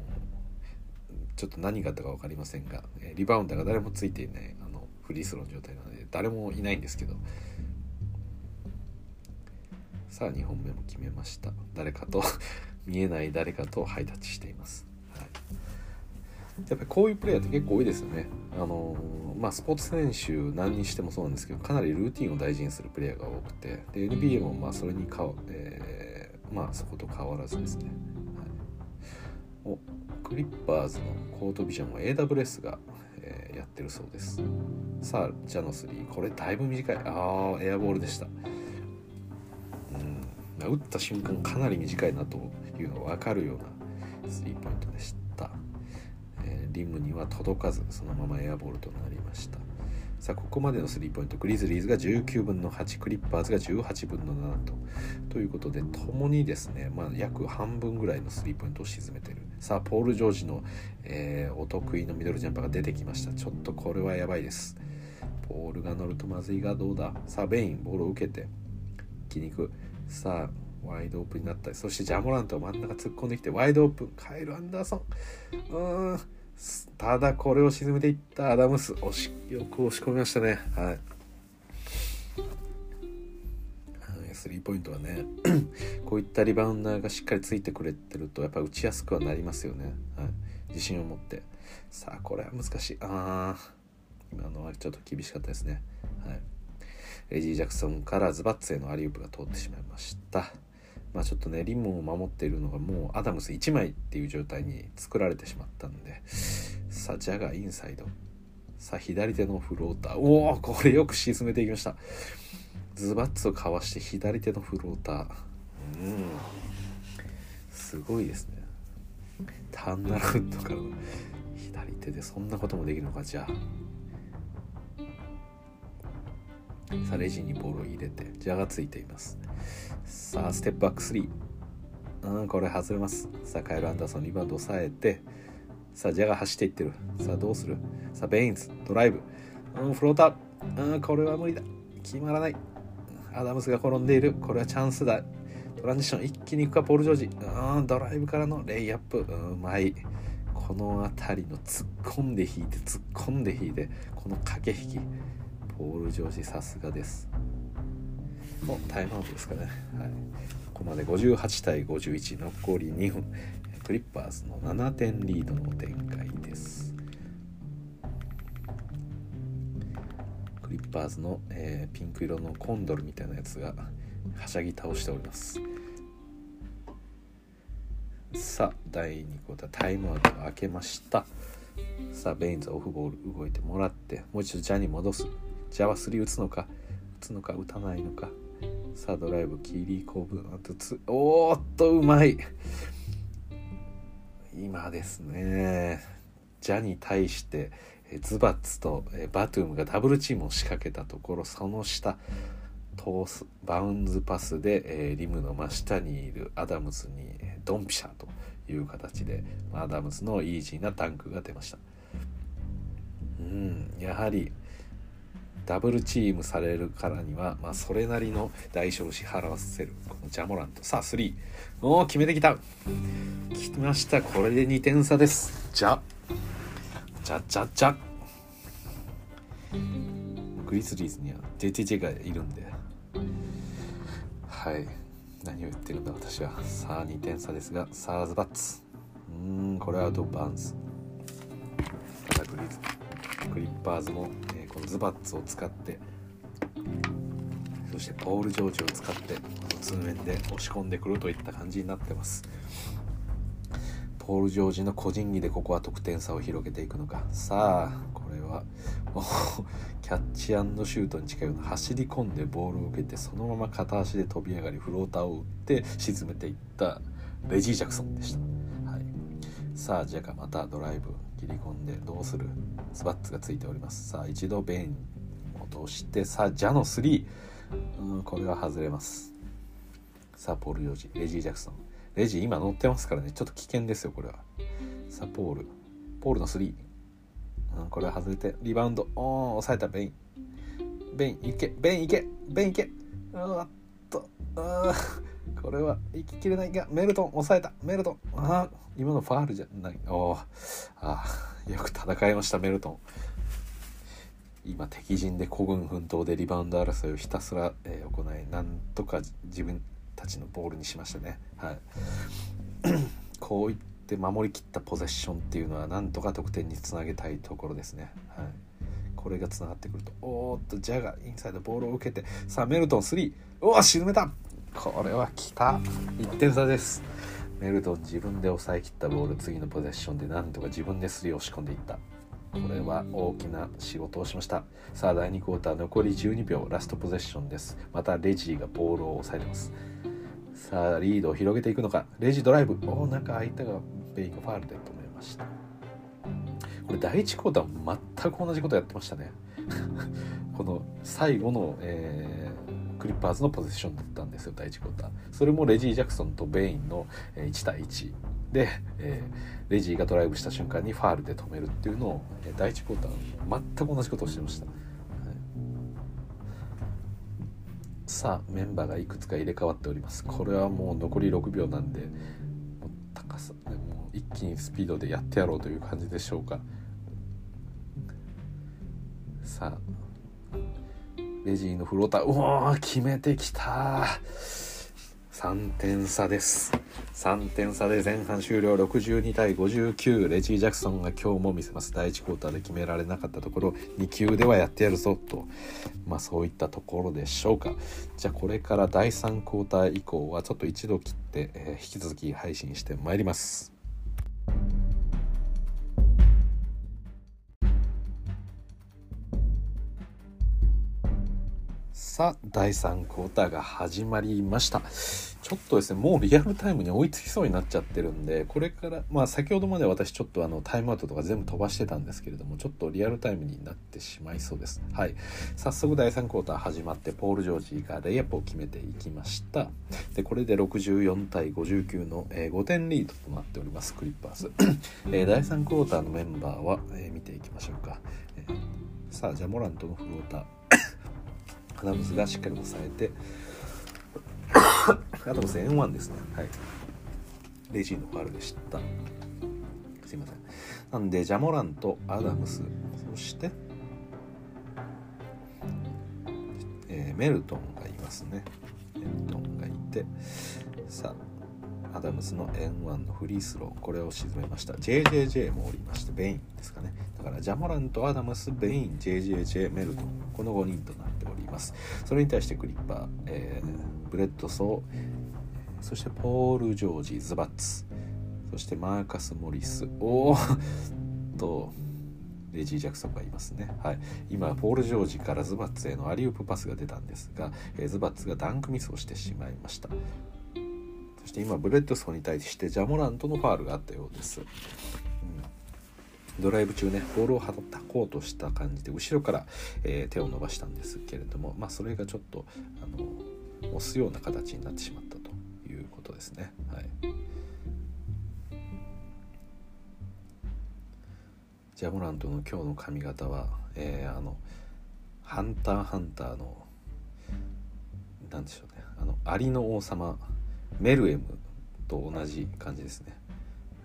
ちょっと何があったか分かりませんがリバウンダーが誰もついていないあのフリースローの状態なので誰もいないんですけど。さあ2本目も決めました。誰かと 見えない誰かとハイタッチしています、はい、やっぱりこういうプレイヤーって結構多いですよね。あの、まあスポーツ選手何にしてもそうなんですけどかなりルーティンを大事にするプレイヤーが多くて。で NBA もまあそれにか、えー、まあそこと変わらずですね、はい、おクリッパーズのコートビジョンは AWS が、えー、やってるそうです。さあジャノスリーこれだいぶ短い。ああエアボールでした。うん打った瞬間かなり短いなというのが分かるようなスリーポイントでした、えー、リムには届かずそのままエアボールとなりました。さあここまでのスリーポイントグリズリーズが19分の8クリッパーズが18分の7と。ということでともにですね、まあ、約半分ぐらいのスリーポイントを沈めてる。さあポール・ジョージの、えー、お得意のミドルジャンパーが出てきました。ちょっとこれはやばいです。ポールが乗るとまずいがどうだ？さあベインボールを受けて筋肉さあワイドオープンになった。りそしてジャモラント真ん中突っ込んできてワイドオープンカエル・アンダーソン。うん。ただこれを沈めていったアダムス。押しよく押し込みましたね。はい。スリーポイントはね こういったリバウンダーがしっかりついてくれてるとやっぱ打ちやすくはなりますよね、はい、自信を持ってさあこれは難しいああ今のはちょっと厳しかったですねはいレジー・ジャクソンからズバッツへのアリウープが通ってしまいました。まあちょっとね、リムを守っているのがもうアダムス1枚っていう状態に作られてしまったんで、さあ、ジャガーインサイド。さあ、左手のフローター。おおこれよく沈めていきました。ズバッツをかわして左手のフローター。うん。すごいですね。タンナルフットからの左手でそんなこともできるのか、じゃあ。さあレジにボールを入れてジャがついています。さあステップバック3うんこれ外れます。さあカエル・アンダーソンリバウンド抑えて。さあジャが走っていってる。さあどうする？さあベインズドライブ。うんフローター。うんこれは無理だ決まらない。アダムスが転んでいる。これはチャンスだ。トランジション一気に行くか。ポール・ジョージ。うんドライブからのレイアップ。うまい。この辺りの突っ込んで引いて突っ込んで引いてこの駆け引き。ポール・ジョージさすがです。おタイムアウトですかね、はい、ここまで58対51残り2分。クリッパーズの7点リードの展開です。リッパーズの、えー、ピンク色のコンドルみたいなやつがはしゃぎ倒しております。さあ第2クォータータイムアウトが明けました。さあベインズオフボール動いてもらってもう一度ジャに戻す。ジャは3打つのか打つのか打たないのか。さあドライブキーリーコーブあとつ。おーっとうまい。今ですねジャに対してズバッツとバトゥームがダブルチームを仕掛けたところその下トースバウンズパスで、えリムの真下にいるアダムズにドンピシャという形でアダムズのイージーなタンクが出ました。うんやはりダブルチームされるからには、まあ、それなりの代償を支払わせるこのジャモラントさあ3おお決めてきた。来ました。これで2点差です。じゃじゃじゃじゃ。グリズリーズには JTJ がいるんで。はい。何を言ってるんだ私は。さあ2点差ですがさあズバッツ。うんこれはアウトバンス。ただグリズ。クリッパーズも、えー、このズバッツを使ってそしてポール・ジョージを使ってこの通面で押し込んでくるといった感じになってます。ポール・ジョージの個人技でここは得点差を広げていくのか。さあこれはもうキャッチシュートに近いような走り込んでボールを受けてそのまま片足で飛び上がりフローターを打って沈めていったレジー・ジャクソンでした、はい、さあジャがまたドライブ切り込んでどうする？ズバッツがついております。さあ一度ベインを通してさあジャの3うんこれは外れます。さあポール・ジョージレジー・ジャクソン。レジ今乗ってますからね。ちょっと危険ですよこれは。さあポール。ポールの3うん、これは外れて。リバウンド。おお抑えた。ベイン。ベインいけ。ベインいけ。ベインいけ。うわっと。これは行ききれないが。メルトン。抑えた。メルトン。ああ今のファールじゃない。おあよく戦いましたメルトン。今敵陣で孤軍奮闘でリバウンド争いをひたすら、えー、行いなんとか自分たちのボールにしましたね。はい。こういって守りきったポゼッションっていうのはなんとか得点につなげたいところですね。はい、これがつながってくるとおーっとジャガインサイドボールを受けてさあメルトン3おお沈めた。これは来た。1点差です。メルトン自分で抑えきったボール次のポゼッションでなんとか自分で3を押し込んでいった。これは大きな仕事をしました。さあ第2クォーター残り12秒。ラストポゼッションです。またレジーがボールを抑えてます。さあリードを広げていくのか。レジドライブ。おおなんか相手がベインがファールで止めました。これ第1クォーター全く同じことやってましたね。この最後の、えー、クリッパーズのポゼッションだったんですよ第1クォーター。それもレジー・ジャクソンとベインの1対1で、えー、レジーがドライブした瞬間にファールで止めるっていうのを第1クォーター全く同じことをしてました。さあメンバーがいくつか入れ替わっております。これはもう残り6秒なんでもう高さでもう一気にスピードでやってやろうという感じでしょうか。さあレジーのフローター。うわ決めてきた3点差です。3点差で前半終了。62対59レジー・ジャクソンが今日も見せます。第1クォーターで決められなかったところ。2球ではやってやるぞ。と。まあそういったところでしょうか。じゃあこれから第3クォーター以降はちょっと一度切って、えー、引き続き配信してまいります。さあ第3クォーターが始まりました。ちょっとですねもうリアルタイムに追いつきそうになっちゃってるんでこれからまあ先ほどまで私ちょっとあのタイムアウトとか全部飛ばしてたんですけれどもちょっとリアルタイムになってしまいそうです。はい。早速第3クォーター始まってポール・ジョージがレイアップを決めていきました。でこれで64対59の、えー、5点リードとなっておりますクリッパーズ、えー、第3クォーターのメンバーは、えー、見ていきましょうか、えー、さあジャモラントのフローター。アダムスがしっかり抑えてアダムス N1 ですね。はい。レジーのファールでした。すいません。なんでジャモランとアダムス。そして、えー、メルトンがいますね。メルトンがいて。さあアダムスの N1 のフリースロー。これを沈めました。JJJ もおりましてベインですかね。だからジャモランとアダムスベイン JJJ メルトン。この5人となっております。それに対してクリッパー、えー、ブレッドソーそしてポール・ジョージ、ズバッツ。そしてマーカス・モリス。おー。とレジー・ジャクソンがいますね。はい、今、ポール・ジョージからズバッツへのアリウープパスが出たんですが、えー、ズバッツがダンクミスをしてしまいました。そして今ブレッドソーに対してジャモラントのファールがあったようです、うん、ドライブ中ねボールをはたこうとした感じで後ろから、えー、手を伸ばしたんですけれどもまあそれがちょっとあの押すような形になってしまった。ことですね。はい。ジャモラントの今日の髪型は、えー、あのハンターハンターのなんでしょうね。あのアリの王様メルエムと同じ感じですね。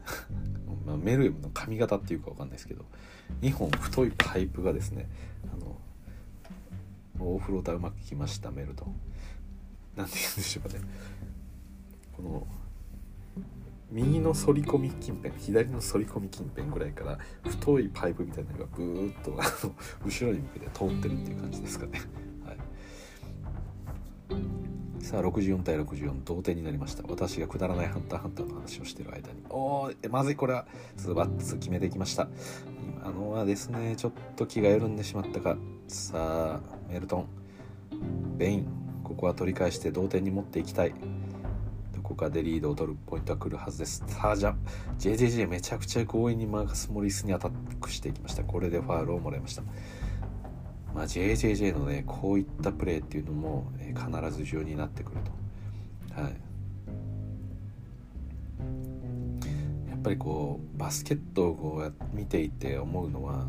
まあ、メルエムの髪型っていうか分かんないですけど2本太いパイプがですねあのオフローターうまくきましたメルと。何て言うんでしょうかね。この右の反り込み近辺左の反り込み近辺ぐらいから太いパイプみたいなのがブーッとあの後ろに向けて通ってるっていう感じですかね。はい。さあ64対64同点になりました？私がくだらないハンターハンターの話をしてる間に。おーまずいこれはズバッツ決めてきました。今のはですねちょっと気が緩んでしまったか。さあメルトン。ベイン。ここは取り返して同点に持っていきたい。こかでリードを取るポイントは来るはずです。さあじゃ JJJ めちゃくちゃ強引にマーカス・モリスにアタックしていきました。これでファウルをもらいました。まあ、JJJ のねこういったプレーっていうのも、えー、必ず重要になってくると。はい。やっぱりこうバスケットをこう見ていて思うのはやっ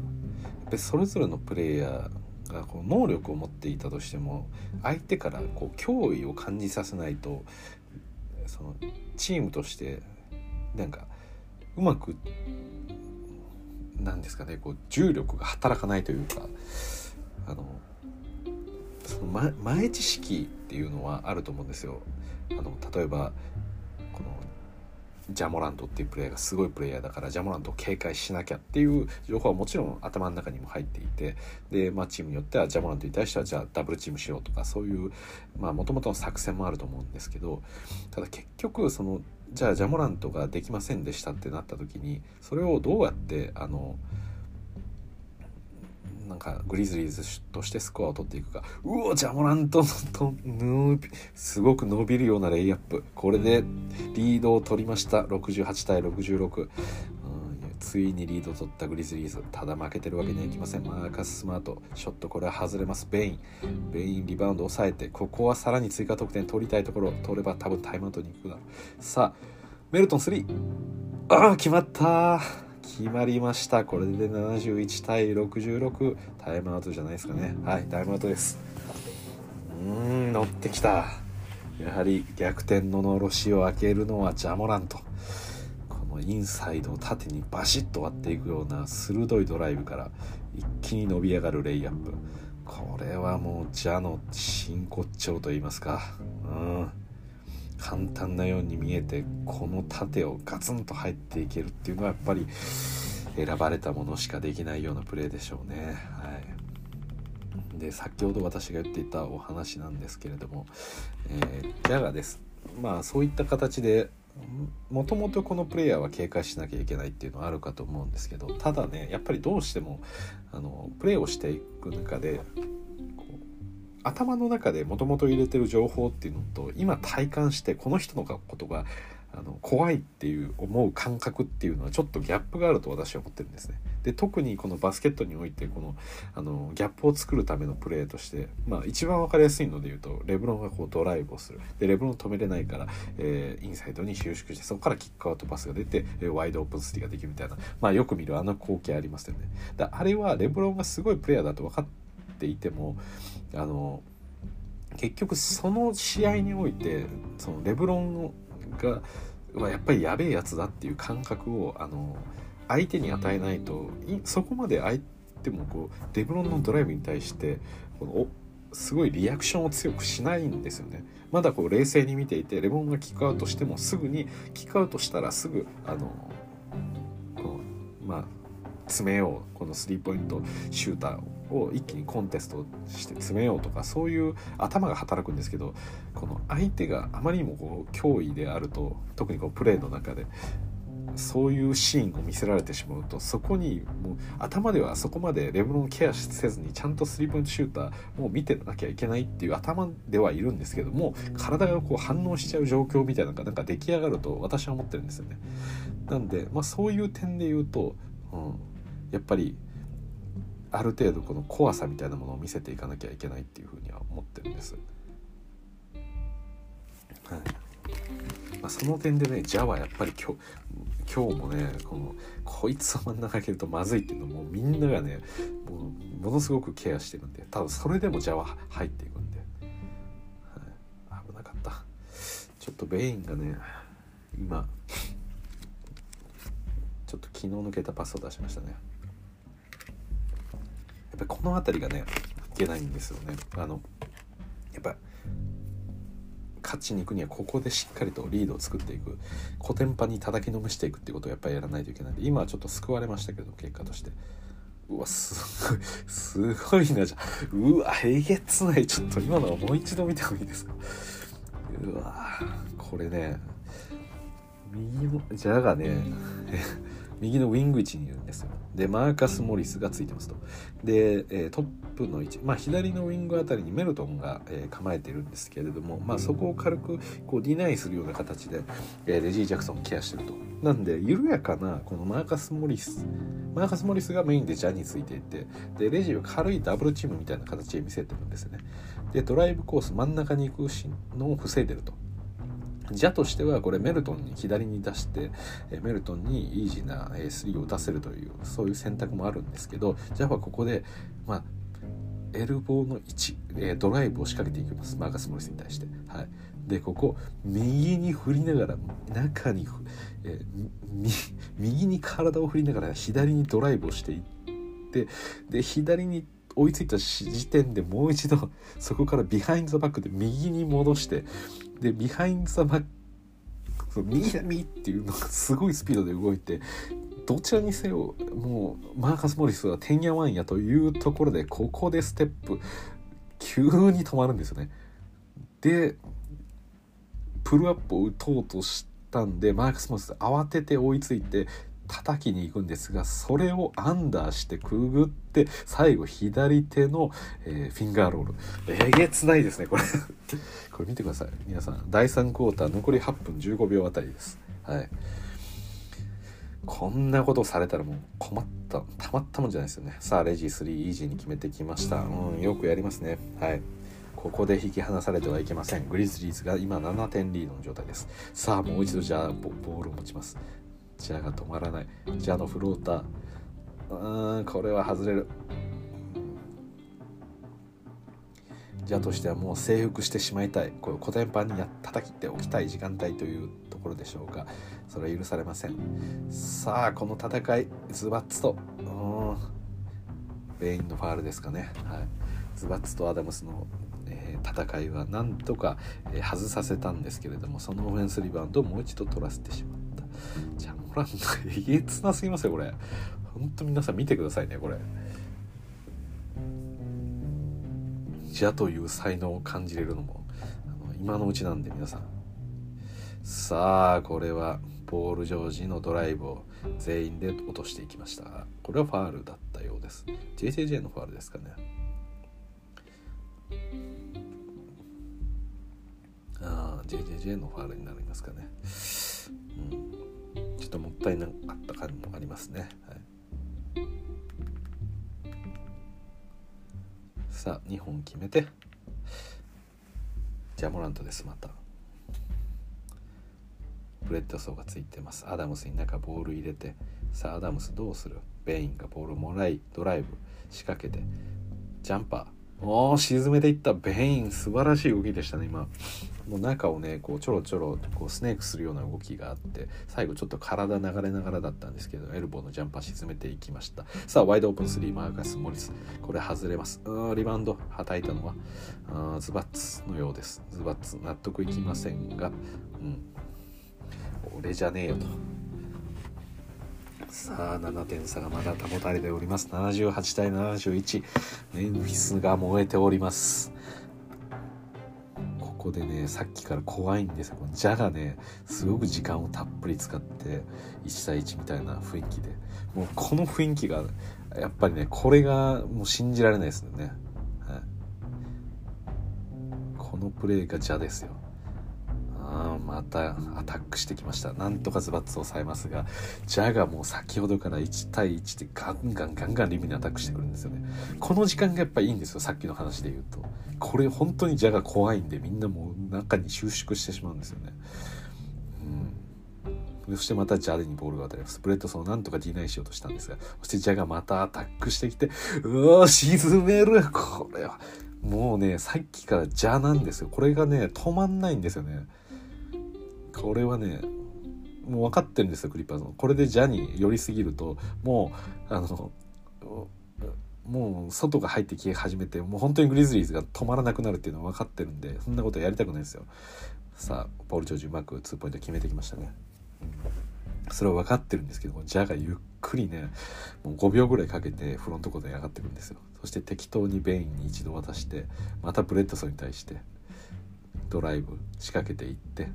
ぱりそれぞれのプレイヤーがこう能力を持っていたとしても相手からこう脅威を感じさせないとそのチームとしてなんかうまくなんですかねこう重力が働かないというかあのその前知識っていうのはあると思うんですよ。あの例えばジャモラントっていうプレイヤーがすごいプレイヤーだからジャモラントを警戒しなきゃっていう情報はもちろん頭の中にも入っていてで、まあ、チームによってはジャモラントに対してはじゃあダブルチームしようとかそういうもともとの作戦もあると思うんですけどただ結局そのじゃあジャモラントができませんでしたってなった時にそれをどうやってあのなんかグリズリーズとしてスコアを取っていくか。うおジャモラントとすごく伸びるようなレイアップ。これでリードを取りました。68対66、うん、ついにリードを取ったグリズリーズ。ただ負けてるわけにはいきません。マーカス・スマート。ショットこれは外れます。ベイン。ベインリバウンド抑えてここはさらに追加得点取りたいところ。取れば多分タイムアウトに行くだろう。さあメルトン3ああ決まった決まりました。これで71対66タイムアウトじゃないですかね。はいタイムアウトです。うん乗ってきた。やはり逆転ののろしを開けるのはジャモラントこのインサイドを縦にバシッと割っていくような鋭いドライブから一気に伸び上がるレイアップ。これはもうジャの真骨頂と言いますか。うん簡単なように見えてこの縦をガツンと入っていけるっていうのはやっぱり選ばれたものしかできないようなプレーでしょうね。はい、で先ほど私が言っていたお話なんですけれども、えー、ジャガですまあそういった形でもともとこのプレイヤーは警戒しなきゃいけないっていうのはあるかと思うんですけどただねやっぱりどうしてもあのプレーをしていく中で頭の中でもともと入れてる情報っていうのと今体感してこの人のことがあの怖いっていう思う感覚っていうのはちょっとギャップがあると私は思ってるんですね。で特にこのバスケットにおいてこのあのギャップを作るためのプレーとして、まあ、一番分かりやすいので言うとレブロンがこうドライブをするでレブロン止めれないから、えー、インサイドに収縮してそこからキックアウトパスが出て、え、ワイドオープンスリーができるみたいな、まあ、よく見るあの光景ありますよね。だあれはレブロンがすごいプレーヤーだと分かっていてもあの結局その試合においてそのレブロンがはやっぱりやべえやつだっていう感覚をあの相手に与えないとそこまで相手もこうデブロンのドライブに対してこのすごいリアクションを強くしないんですよね。まだこう冷静に見ていてレブロンがキックアウトしてもすぐにキックアウトしたらすぐあのこうまあ詰めようこのスリーポイントシューターをを一気にコンテストして詰めようとかそういう頭が働くんですけどこの相手があまりにもこう脅威であると特にこうプレーの中でそういうシーンを見せられてしまうとそこにもう頭ではそこまでレブロンケアせずにちゃんとスリーポイントシューターもう見てなきゃいけないっていう頭ではいるんですけども体がこう反応しちゃう状況みたいなのがなんか出来上がると私は思ってるんですよね。なんで、まあ、そういう点で言うと、うん、やっぱりある程度この怖さみたいなものを見せていかなきゃいけないっていうふうには思ってるんです。はい。まあ、その点でねジャはやっぱり今日今日もねこのこいつを真ん中にけるとまずいっていうのもみんながねもうものすごくケアしてるんでただそれでもジャは入っていくんで、はい、危なかった。ちょっとベインがね今ちょっと気の抜けたパスを出しましたね。っぱこの辺りがねいけないんですよね。あのやっぱ勝ちに行くにはここでしっかりとリードを作っていく。コテンパに叩きのめしていくっていうことをやっぱりやらないといけないんで今はちょっと救われましたけど結果として。うわすごいすごいなじゃうわえげつない。ちょっと今のはもう一度見てもいいですか。うわこれね右のじゃがね右のウィング位置にいるんですよ。でマーカス・モリスがついてますと。で、え、トップの位置、まあ、左のウィングあたりにメルトンが、え、構えてるんですけれども、まあ、そこを軽くこうディナイするような形で、え、レジー・ジャクソンをケアしてると。なんで緩やかなこのマーカス・モリスマーカス・モリスがメインでジャについていてでレジーは軽いダブルチームみたいな形で見せてるんですよね。でドライブコース真ん中に行くのを防いでると。ジャとしてはこれメルトンに左に出してメルトンにイージーな3を打たせるというそういう選択もあるんですけどジャはここでまあエルボーの位置えドライブを仕掛けていきますマーカス・モリスに対して。はい、でここ右に振りながら中に、え右に体を振りながら左にドライブをしていってで左に追いついた時点でもう一度そこからビハインドバックで右に戻してでビハインドザバック右だ右っていうのがすごいスピードで動いてどちらにせよもうマーカス・モリスはてんやわんやというところでここでステップ急に止まるんですよね。でプルアップを打とうとしたんでマーカス・モリス慌てて追いついて叩きに行くんですがそれをアンダーしてくぐって最後左手の、えー、フィンガーロールえげつないですねこれこれ見てください。皆さん第3クォーター残り8分15秒あたりです。はい。こんなことされたらもう困ったたまったもんじゃないですよね。さあレジ3イージーに決めてきました。うんよくやりますね。はい。ここで引き離されてはいけません。グリズリーズが今7点リードの状態です。さあもう一度じゃあボールを持ちます。ジャが止まらない。ジャのフローター。うんこれは外れる。ジャとしてはもう征服してしまいたい。これコテンパンにや叩きっておきたい時間帯というところでしょうか。それは許されません。さあこの戦いズバッツとうん。ベインのファールですかね、はい、ズバッツとアダムスの、えー、戦いはなんとか、えー、外させたんですけれどもそのオフェンスリバウンドをもう一度取らせてしまった。ジャモランえげつなすぎますよこれ。ほんと皆さん見てくださいねこれ。じゃという才能を感じれるのも今のうちなんで皆さん。さあこれはポール・ジョージのドライブを全員で落としていきました。これはファールだったようです。JJJ のファールですかね。ああ JJJ のファールになりますかね、うん、ちょっともったいなかった感もありますね、はい。さあ2本決めて。ジャモラントですまた。ブレッドソーがついてます。アダムスに中ボール入れて。さあアダムスどうする？ベインがボールもらいドライブ仕掛けて。ジャンパー。おお沈めていった。ベイン素晴らしい動きでしたね今。もう中をねこうちょろちょろこうスネークするような動きがあって最後ちょっと体流れながらだったんですけどエルボーのジャンパー沈めていきました。さあワイドオープン3マーカス・モリスこれ外れます。リバウンドはたいたのはズバッツのようです。ズバッツ納得いきませんがうん。俺じゃねえよと。さあ7点差がまだ保たれております。78対71メンフィスが燃えております。こでねさっきから怖いんですよ。このじゃがねすごく時間をたっぷり使って1対1みたいな雰囲気で。もうこの雰囲気がやっぱりねこれがもう信じられないですよね、はい、このプレーがジャですよ。あまたアタックしてきましたなんとかズバッツを抑えますがジャがもう先ほどから1対1でガンガンガンガンリムにアタックしてくるんですよねこの時間がやっぱいいんですよさっきの話で言うとこれ本当にジャが怖いんでみんなもう中に収縮してしまうんですよねうんそしてまたジャにボールが当たります。ブレッドソーをなんとかディナイしようとしたんですが、そしてジャがまたアタックしてきて、うわ沈めるこれは、もうね、さっきからジャなんですよ。これがね、止まんないんですよね。これはねもう分かってるんですよクリッパーズもこれでジャに寄りすぎるともうあのもう外が入ってき始めてもう本当にグリズリーズが止まらなくなるっていうのは分かってるんでそんなことやりたくないですよ。さあポール・ジョージうまく2ポイント決めてきましたね、それは分かってるんですけどもジャがゆっくりねもう5秒ぐらいかけてフロントコートに上がってくるんですよ。そして適当にベインに一度渡してまたブレッドソーに対してドライブ仕掛けていって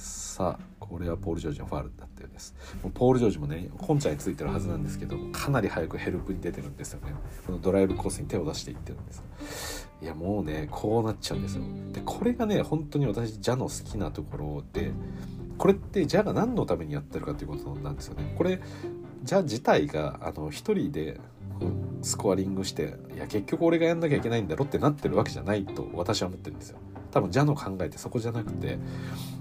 さあこれはポール・ジョージのファールだったようです。もうポール・ジョージもねコンチャについてるはずなんですけどかなり早くヘルプに出てるんですよね。このドライブコースに手を出していってるんですいやもうねこうなっちゃうんですよ。でこれがね本当に私ジャの好きなところでこれってジャが何のためにやってるかということなんですよね。これジャ自体があの一人でスコアリングしていや結局俺がやんなきゃいけないんだろってなってるわけじゃないと私は思ってるんですよ。多分ジャの考えってそこじゃなくて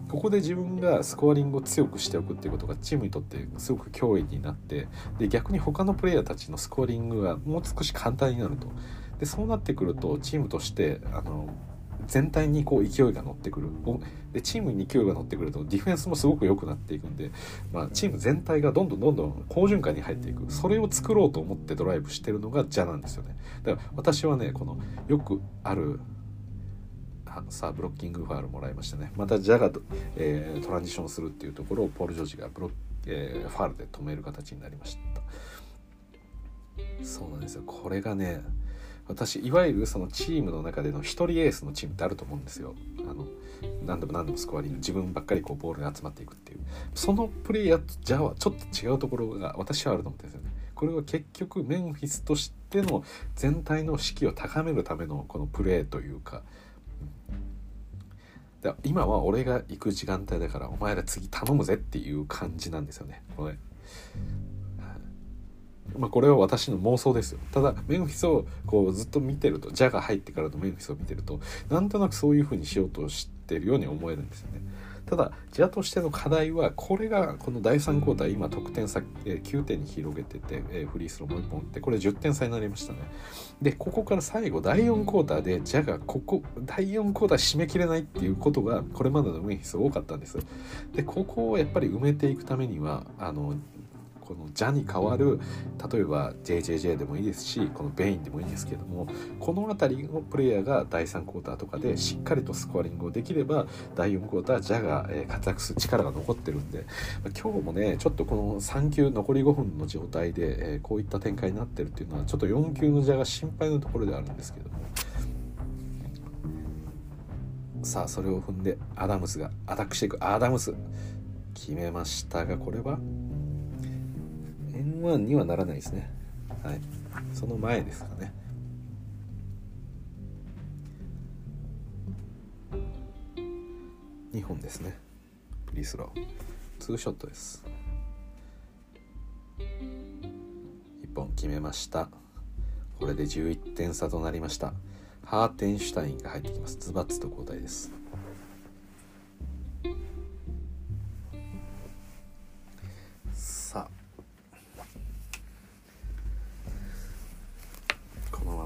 ここで自分がスコアリングを強くしておくっていうことがチームにとってすごく脅威になってで逆に他のプレイヤーたちのスコアリングがもう少し簡単になると。でそうなってくるとチームとしてあの全体にこう勢いが乗ってくる。でチームに勢いが乗ってくるとディフェンスもすごく良くなっていくんで、まあ、チーム全体がどんどんどんどん好循環に入っていく。それを作ろうと思ってドライブしてるのがジャなんですよね。だから私はねこのよくあるさあブロッキングファールもらいましたね。またジャが、えー、トランジションするっていうところをポール・ジョージがブロッ、えー、ファールで止める形になりました。そうなんですよ。これがね私いわゆるそのチームの中での一人エースのチームってあると思うんですよ。あの何度も何度もスコアリング自分ばっかりこうボールが集まっていくっていう。そのプレイヤーとジャはちょっと違うところが私はあると思ってるんですよね。これは結局メンフィスとしての全体の士気を高めるためのこのプレーというかで今は俺が行く時間帯だからお前ら次頼むぜっていう感じなんですよねこれ。まあこれは私の妄想ですよただメンフィスをこうずっと見てるとジャが入ってからのメンフィスを見てるとなんとなくそういう風にしようとしてるように思えるんですよね。ただジャとしての課題はこれがこの第3クォーター今得点差、え9点に広げてて、えフリースローもう1本打ってこれ10点差になりましたね。でここから最後第4クォーターでジャがここ第4クォーター締め切れないっていうことがこれまでのメンフィス多かったんです。でここをやっぱり埋めていくためにはあのこの「ジャ」に代わる例えば JJJ でもいいですしこのベインでもいいですけどもこの辺りのプレイヤーが第3クォーターとかでしっかりとスコアリングをできれば第4クォータージャが活躍する力が残ってるんで今日もねちょっとこの3球残り5分の状態でこういった展開になってるっていうのはちょっと4球のジャが心配なところであるんですけども。さあそれを踏んでアダムスがアタックしていくアダムス決めましたがこれは N1 にはならないですね。はい。その前ですかね。2本ですね。フリースロー。ツーショットです。1本決めました。これで11点差となりました。ハーテンシュタインが入ってきます。ズバッツと交代です。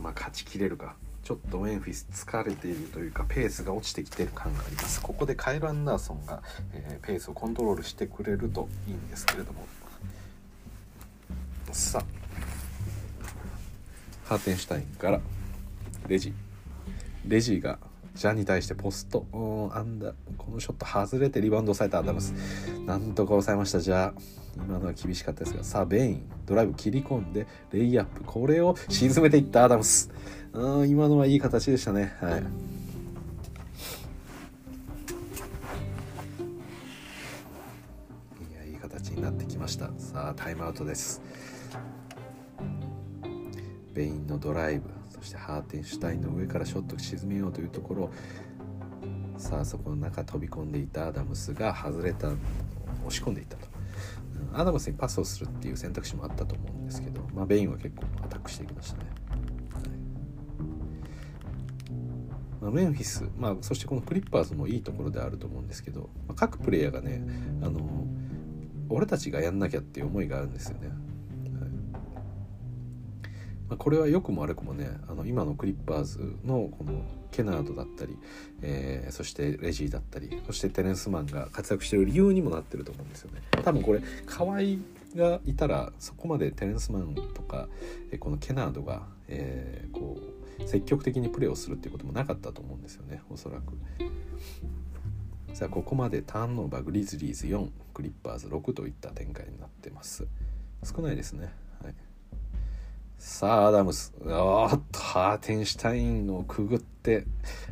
まま勝ちきれるか。ちょっとメンフィス疲れているというかペースが落ちてきてる感があります。ここでカイル・アンダーソンが、えー、ペースをコントロールしてくれるといいんですけれども。さあ。ハーテンシュタインから。レジ。レジがジャンに対してポスト。アンダーこのショット外れてリバウンド抑えたアダムス。なんとか抑えましたじゃあ。今のは厳しかったですがさあベインドライブ切り込んでレイアップ。これを沈めていったアダムス。うん今のはいい形でしたね。はい。いやいい形になってきました。さあタイムアウトです。ベインのドライブそしてハーテンシュタインの上からショット沈めようというところ。さあそこの中飛び込んでいたアダムスが外れた押し込んでいったと。アダムスにパスをするっていう選択肢もあったと思うんですけど、まあ、ベインは結構アタックしていきましたね、はい。まあ、メンフィス、まあ、そしてこのクリッパーズもいいところであると思うんですけど、まあ、各プレイヤーがねあの俺たちがやんなきゃっていう思いがあるんですよね。まあ、これは良くも悪くもねあの今のクリッパーズのこのケナードだったり、えー、そしてレジーだったりそしてテレンスマンが活躍してる理由にもなってると思うんですよね。多分これ河合がいたらそこまでテレンスマンとか、えこのケナードが、えー、こう積極的にプレーをするっていうこともなかったと思うんですよねおそらく。さあここまでターンオーバーグリズリーズ4クリッパーズ6といった展開になってます少ないですねさあアダムス。おっとハーテンシュタインをくぐって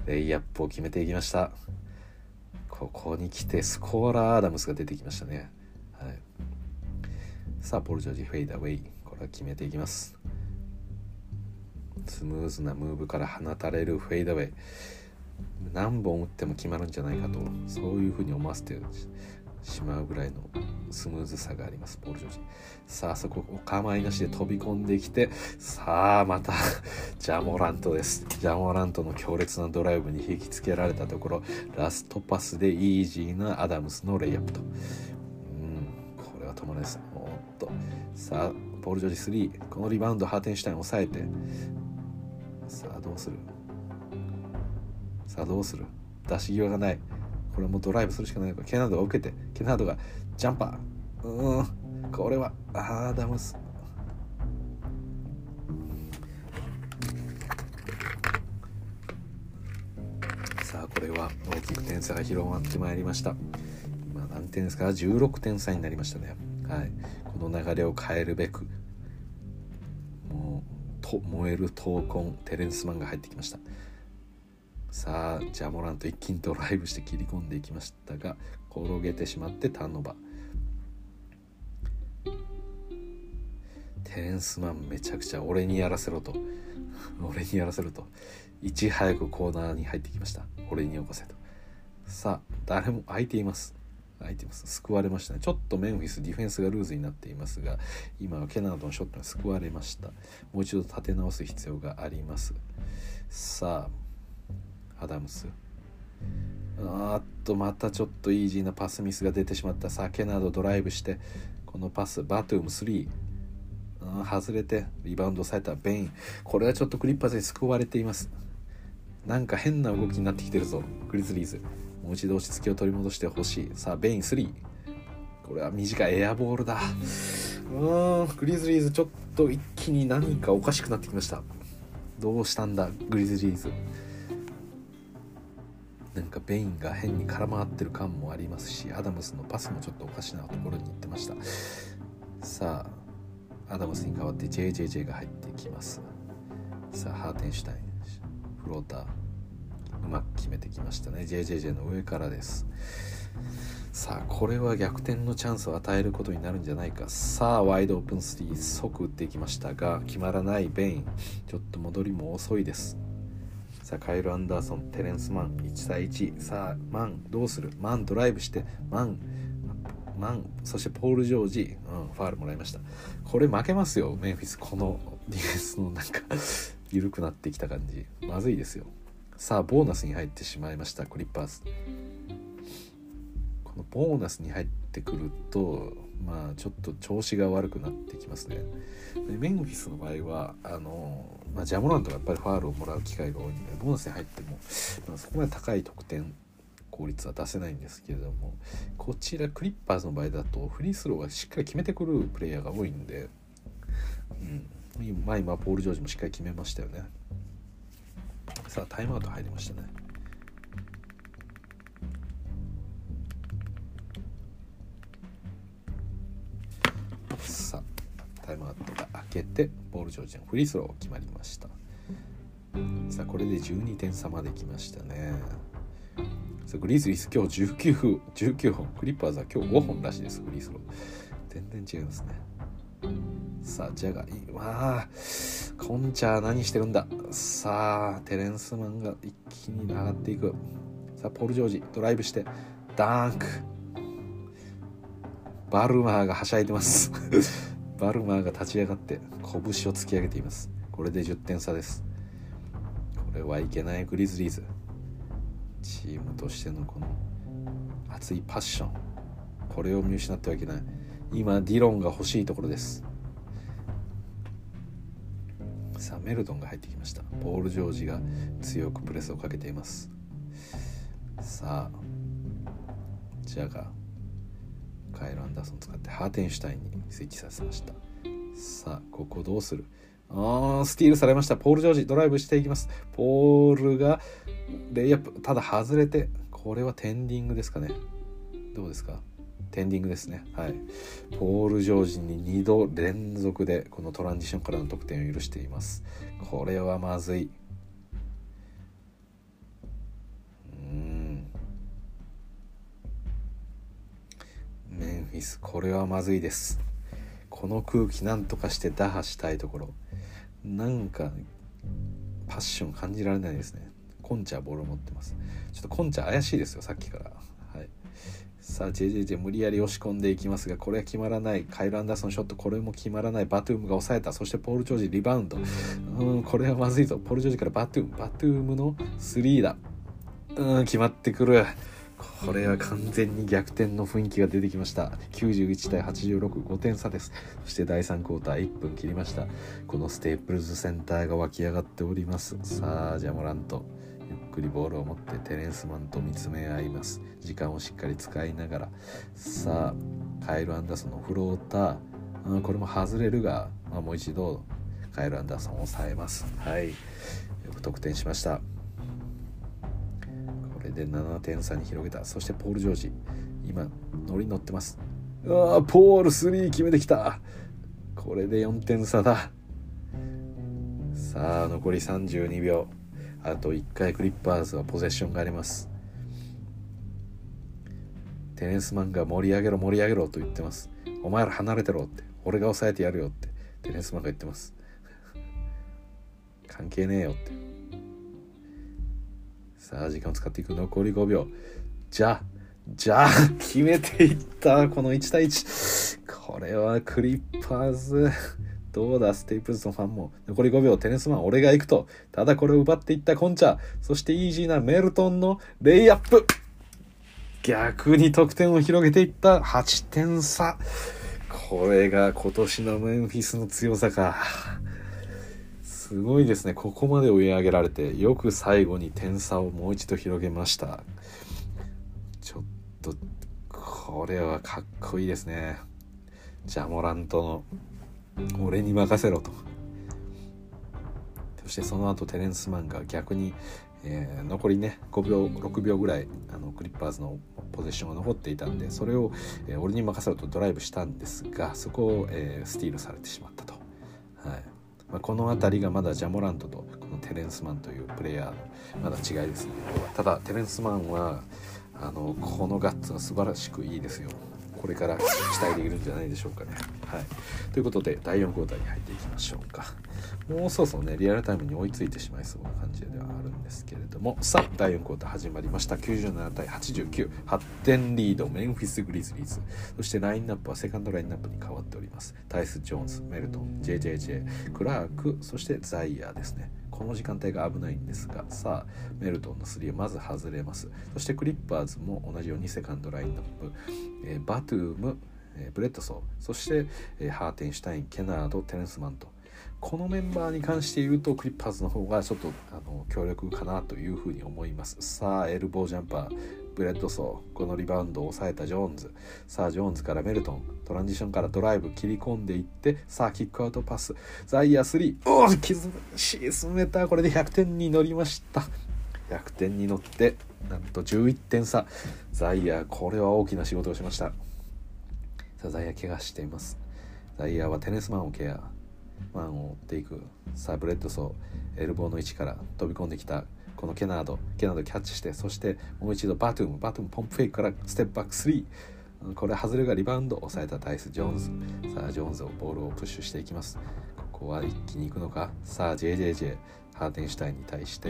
レイアップを決めていきました。ここに来てスコーラーアダムスが出てきましたね、はい、さあポル・ジョージフェイダーウェイこれは決めていきます。スムーズなムーブから放たれるフェイダーウェイ。何本打っても決まるんじゃないかとそういうふうに思わせてしまうぐらいのスムーズさがありますポール・ジョージ。さあそこお構いなしで飛び込んできてさあまた ジャモラントです。ジャモラントの強烈なドライブに引きつけられたところラストパスでイージーなアダムスのレイアップと。うんこれは止まらないですおっと。さあポール・ジョージ3このリバウンドハーテンシュタイン抑えて。さあどうする？さあどうする？出し際がない。これはもうドライブするしかないか。らケナードが受けてケナードがジャンパー。うん。これはアダムスさあこれは大きく点差が広がってまいりました。今何点ですか？16点差になりましたね。はい。この流れを変えるべくもうと燃える闘魂テレンスマンが入ってきました。さあジャモランと一気にドライブして切り込んでいきましたが転げてしまってターンオーバー。テレンスマンめちゃくちゃ俺にやらせろと。俺にやらせろと。いち早くコーナーに入ってきました。俺によこせと。さあ誰も空いています。空いています。救われましたね。ちょっとメンフィスディフェンスがルーズになっていますが今はケナードのショットが救われました。もう一度立て直す必要があります。さあアダムス。あっとまたちょっとイージーなパスミスが出てしまった。さあケナードライブしてこのパスバトゥーム3外れてリバウンドされた。ベイン。これはちょっとクリッパーズに救われています。なんか変な動きになってきてるぞ。グリズリーズ。もう一度落ち着きを取り戻してほしい。さあベイン3これは短いエアボールだ。うん。グリズリーズちょっと一気に何かおかしくなってきました。どうしたんだグリズリーズ。なんかベインが変に絡まってる感もありますしアダムスのパスもちょっとおかしなところに行ってました。さあアダムスに代わって JJJ が入ってきます。さあハーテンシュタインフローターうまく決めてきましたね。JJJ の上からです。さあこれは逆転のチャンスを与えることになるんじゃないか。さあワイドオープン3即打っていきましたが決まらないベイン。ちょっと戻りも遅いです。さあカイル・アンダーソンテレンス・マン1対1さあマンどうする？マンドライブしてマンマンそしてポール・ジョージ、うん、ファールもらいました。これ負けますよメンフィス。このディフェンスのなんか緩くなってきた感じ。まずいですよ。さあボーナスに入ってしまいましたクリッパーズ。このボーナスに入ってくるとまあちょっと調子が悪くなってきますね。でメンフィスの場合はあの、まあ、ジャモラントがやっぱりファールをもらう機会が多いのでボーナスに入っても、まあ、そこまで高い得点効率は出せないんですけれどもこちらクリッパーズの場合だとフリースローがしっかり決めてくるプレイヤーが多いんで、うん。まあ、今ポール・ジョージもしっかり決めましたよね。さあタイムアウト入りましたね。さあタイムアウトが開けてボール・ジョージのフリースロー決まりました。さあこれで12点差まで来ましたね。さあグリズリース今日19分19本。クリッパーズは今日5本らしいです。フリースロー。全然違いますね。さあジャガーわあ。コンチャー何してるんだ。さあテレンスマンが一気に上がっていく。さあポール・ジョージドライブしてダンク。バルマーがはしゃいでます。バルマーが立ち上がって拳を突き上げています。これで10点差です。これはいけないグリズリーズ。チームとしてのこの熱いパッション。これを見失ってはいけない。今ディロンが欲しいところです。さあメルトンが入ってきました。ポール・ジョージが強くプレスをかけています。さあジャガー。カイル・アンダーソン使ってハーテンシュタインに設置させました。さあここどうする？あースティールされました。ポール・ジョージドライブしていきます。ポールがレイアップただ外れてこれはテンディングですかね。どうですか？テンディングですね。はい。ポール・ジョージに2度連続でこのトランジションからの得点を許しています。これはまずい。これはまずいです。この空気なんとかして打破したいところ。なんかパッション感じられないですね。コンチャボール持ってます。ちょっとコンチャ怪しいですよさっきから。はい。さあ JJJ 無理やり押し込んでいきますがこれは決まらない。カイル・アンダーソンショットこれも決まらない。バトゥームが抑えた。そしてポール・ジョージリバウンド。うんこれはまずいぞ。ポール・ジョージからバトゥーム。バトゥームの3だ。うん決まってくる。これは完全に逆転の雰囲気が出てきました。91対865点差です。そして第3クォーター1分切りました。このステープルズセンターが湧き上がっております。さあジャモラント。ゆっくりボールを持ってテレンスマンと見つめ合います。時間をしっかり使いながら。さあカイル・アンダーソンのフローター、これも外れるが、まあ、もう一度カイル・アンダーソンを抑えます。はい。よく得点しました。れで7点差に広げた。そしてポール・ジョージ今ノリに乗ってます。うわポール3決めてきた。これで4点差だ。さあ残り32秒。あと1回クリッパーズはポゼッションがあります。テレンスマンが盛り上げろ盛り上げろと言ってます。お前ら離れてろって。俺が抑えてやるよってテレンスマンが言ってます。関係ねえよって。さあ時間を使っていく。残り5秒。じゃあじゃあ決めていった。この1対1これはクリッパーズ。どうだ？ステイプルズのファンも。残り5秒。テレンスマン俺が行くと。ただこれを奪っていった。コンチャそしてイージーなメルトンのレイアップ。逆に得点を広げていった。8点差。これが今年のメンフィスの強さか。すごいですね。ここまで追い上げられてよく最後に点差をもう一度広げました。ちょっとこれはかっこいいですね。ジャモラントの俺に任せろと。そしてその後テレンスマンが逆に、えー、残りね5秒6秒ぐらいあのクリッパーズのポゼッションが残っていたんでそれを、えー、俺に任せろとドライブしたんですがそこを、えー、スティールされてしまったと、はい。まあ、この辺りがまだジャモラントとこのテレンスマンというプレイヤーのまだ違いですね。ただテレンスマンはあのこのガッツが素晴らしくいいですよ。これから期待できるんじゃないでしょうかね。はい、ということで第4クォーターに入っていきましょうか。もうそろそろねリアルタイムに追いついてしまいそうな感じではあるんですけれども。さあ第4クォーター始まりました。97対898点リードメンフィス・グリズリーズ。そしてラインナップはセカンドラインナップに変わっております。タイアス・ジョーンズメルトン JJJ クラークそしてザイヤーですね。この時間帯が危ないんですがさあメルトンの3をまず外れます。そしてクリッパーズも同じようにセカンドラインナップ、えー、バトゥーム、えー、ブレッドソー。そして、えー、ハーテンシュタインケナードテレンスマンとこのメンバーに関して言うとクリッパーズの方がちょっとあの強力かなというふうに思います。さあエルボージャンパーブレッドソーこのリバウンドを抑えたジョーンズ。さあジョーンズからメルトントランジションからドライブ切り込んでいってさあキックアウトパス。ザイヤー3おお沈めた。これで100点に乗りました。100点に乗ってなんと11点差。ザイヤーこれは大きな仕事をしました。さあザイヤー起用しています。ザイヤーはテレンスマンをケア。マンを追っていくさあブレッドソーエルボーの位置から飛び込んできたこのケナードケナードキャッチしてそしてもう一度バトゥームバトゥームポンプフェイクからステップバック3これ外れがリバウンド抑えたタイアス・ジョーンズ。さあジョーンズをボールをプッシュしていきます。ここは一気に行くのか？さあ JJJ ハーテンシュタインに対して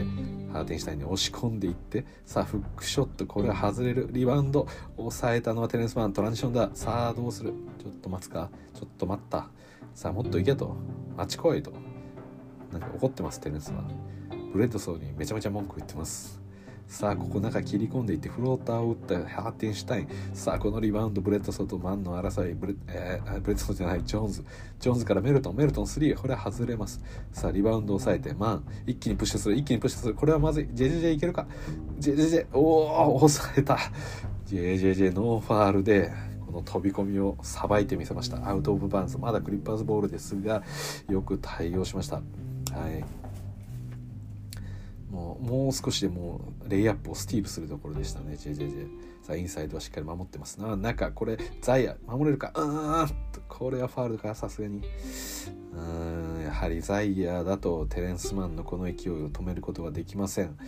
ハーテンシュタインに押し込んでいってさあフックショットこれは外れるリバウンド抑えたのはテレンスマントランジションだ。さあどうする？ちょっと待つか？ちょっと待った。さあもっと行けと。あっち来いと。なんか怒ってますテレンス・マンブレッドソーにめちゃめちゃ文句言ってます。さあここ中切り込んでいってフローターを打ったハーティンシュタイン。さあこのリバウンドブレッドソーとマンの争い。ブレ,、えー、ブレッドソーじゃない。ジョーンズ。ジョーンズからメルトン。メルトン3これは外れます。さあリバウンド抑えてマン。一気にプッシュする。一気にプッシュする。これはまずい。JJJ いけるか？JJJ おお抑えた。JJJ ノーファールで。この飛び込みをさばいてみせました。アウトオブバウンズまだクリッパーズボールですがよく対応しました。はい。もうもう少しでもうレイアップをスティールするところでしたね。JJJ さあインサイドはしっかり守ってますな。中これザイア守れるか。うん。これはファウルかさすがに。うん。やはりザイアだとテレンスマンのこの勢いを止めることができません。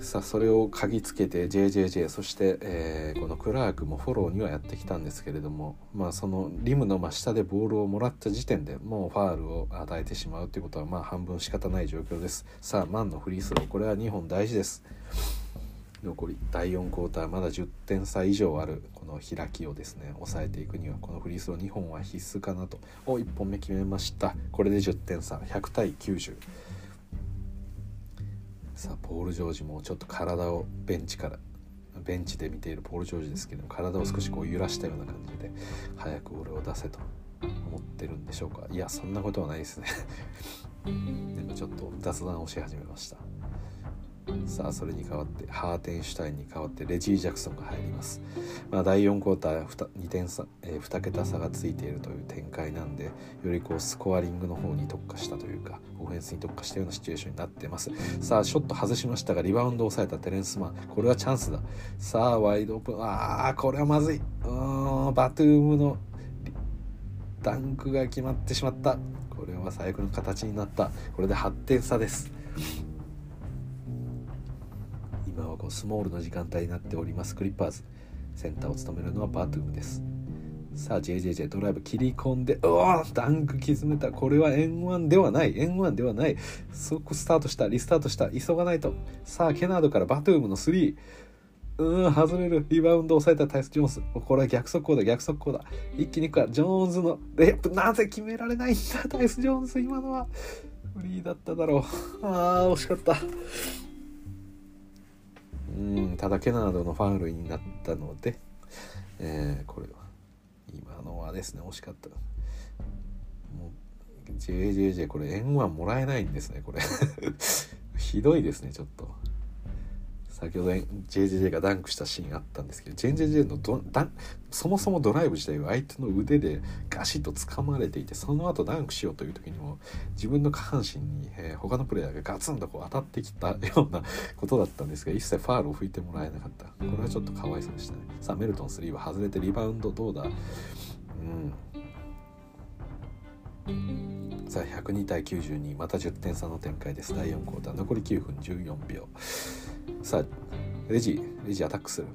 さあそれを嗅ぎつけて JJJ そして、えー、このクラークもフォローにはやってきたんですけれどもまあそのリムの真下でボールをもらった時点でもうファールを与えてしまうということはまあ半分仕方ない状況です。さあマンのフリースローこれは2本大事です。残り第4クォーターまだ10点差以上あるこの開きをですね抑えていくにはこのフリースロー2本は必須かなと。お1本目決めました。これで10点差100対90さあポール・ジョージもちょっと体をベンチからベンチで見ているポール・ジョージですけど体を少しこう揺らしたような感じで早く俺を出せと思ってるんでしょうか。いやそんなことはないですね なんかちょっと雑談をし始めました。さあそれに代わってハーテンシュタインに代わってレジー・ジャクソンが入ります、まあ、第4クォーター 2, 点差、えー、2桁差がついているという展開なんでよりこうスコアリングの方に特化したというかオフェンスに特化したようなシチュエーションになってます。さあショット外しましたがリバウンドを抑えたテレンスマン。これはチャンスだ。さあワイドオープン。ああこれはまずい。うんバトゥームのダンクが決まってしまった。これは最悪の形になった。これで8点差です。スモールの時間帯になっております。クリッパーズセンターを務めるのはバトゥームです。さあ JJJ ドライブ切り込んでうわダンク沈めた。これは N1 ではない。N1 ではない。そこスタートしたリスタートした。急がないと。さあケナードからバトゥームの3うん外れる。リバウンド抑えたタイス・ジョーンズ。これは逆速攻だ逆速攻だ。一気にいくか。ジョーンズのレイプ。なぜ決められないんだタイス・ジョーンズ今のは。フリーだっただろう。あー惜しかった。うんただケナードのファウルになったので、えー、これは今のはですね惜しかった。もう JJJ これ円はもらえないんですねこれ。ひどいですねちょっと。先ほど JJJ がダンクしたシーンあったんですけど JJJ のドダそもそもドライブ自体は相手の腕でガシッと掴まれていてその後ダンクしようという時にも自分の下半身に、えー、他のプレイヤーがガツンとこう当たってきたようなことだったんですが一切ファールを吹いてもらえなかった。これはちょっとかわいそうでしたね。さあメルトン3は外れてリバウンドどうだ？うん。さあ102対92また10点差の展開です。第4クォーター残り9分14秒さあレジレジアタックする。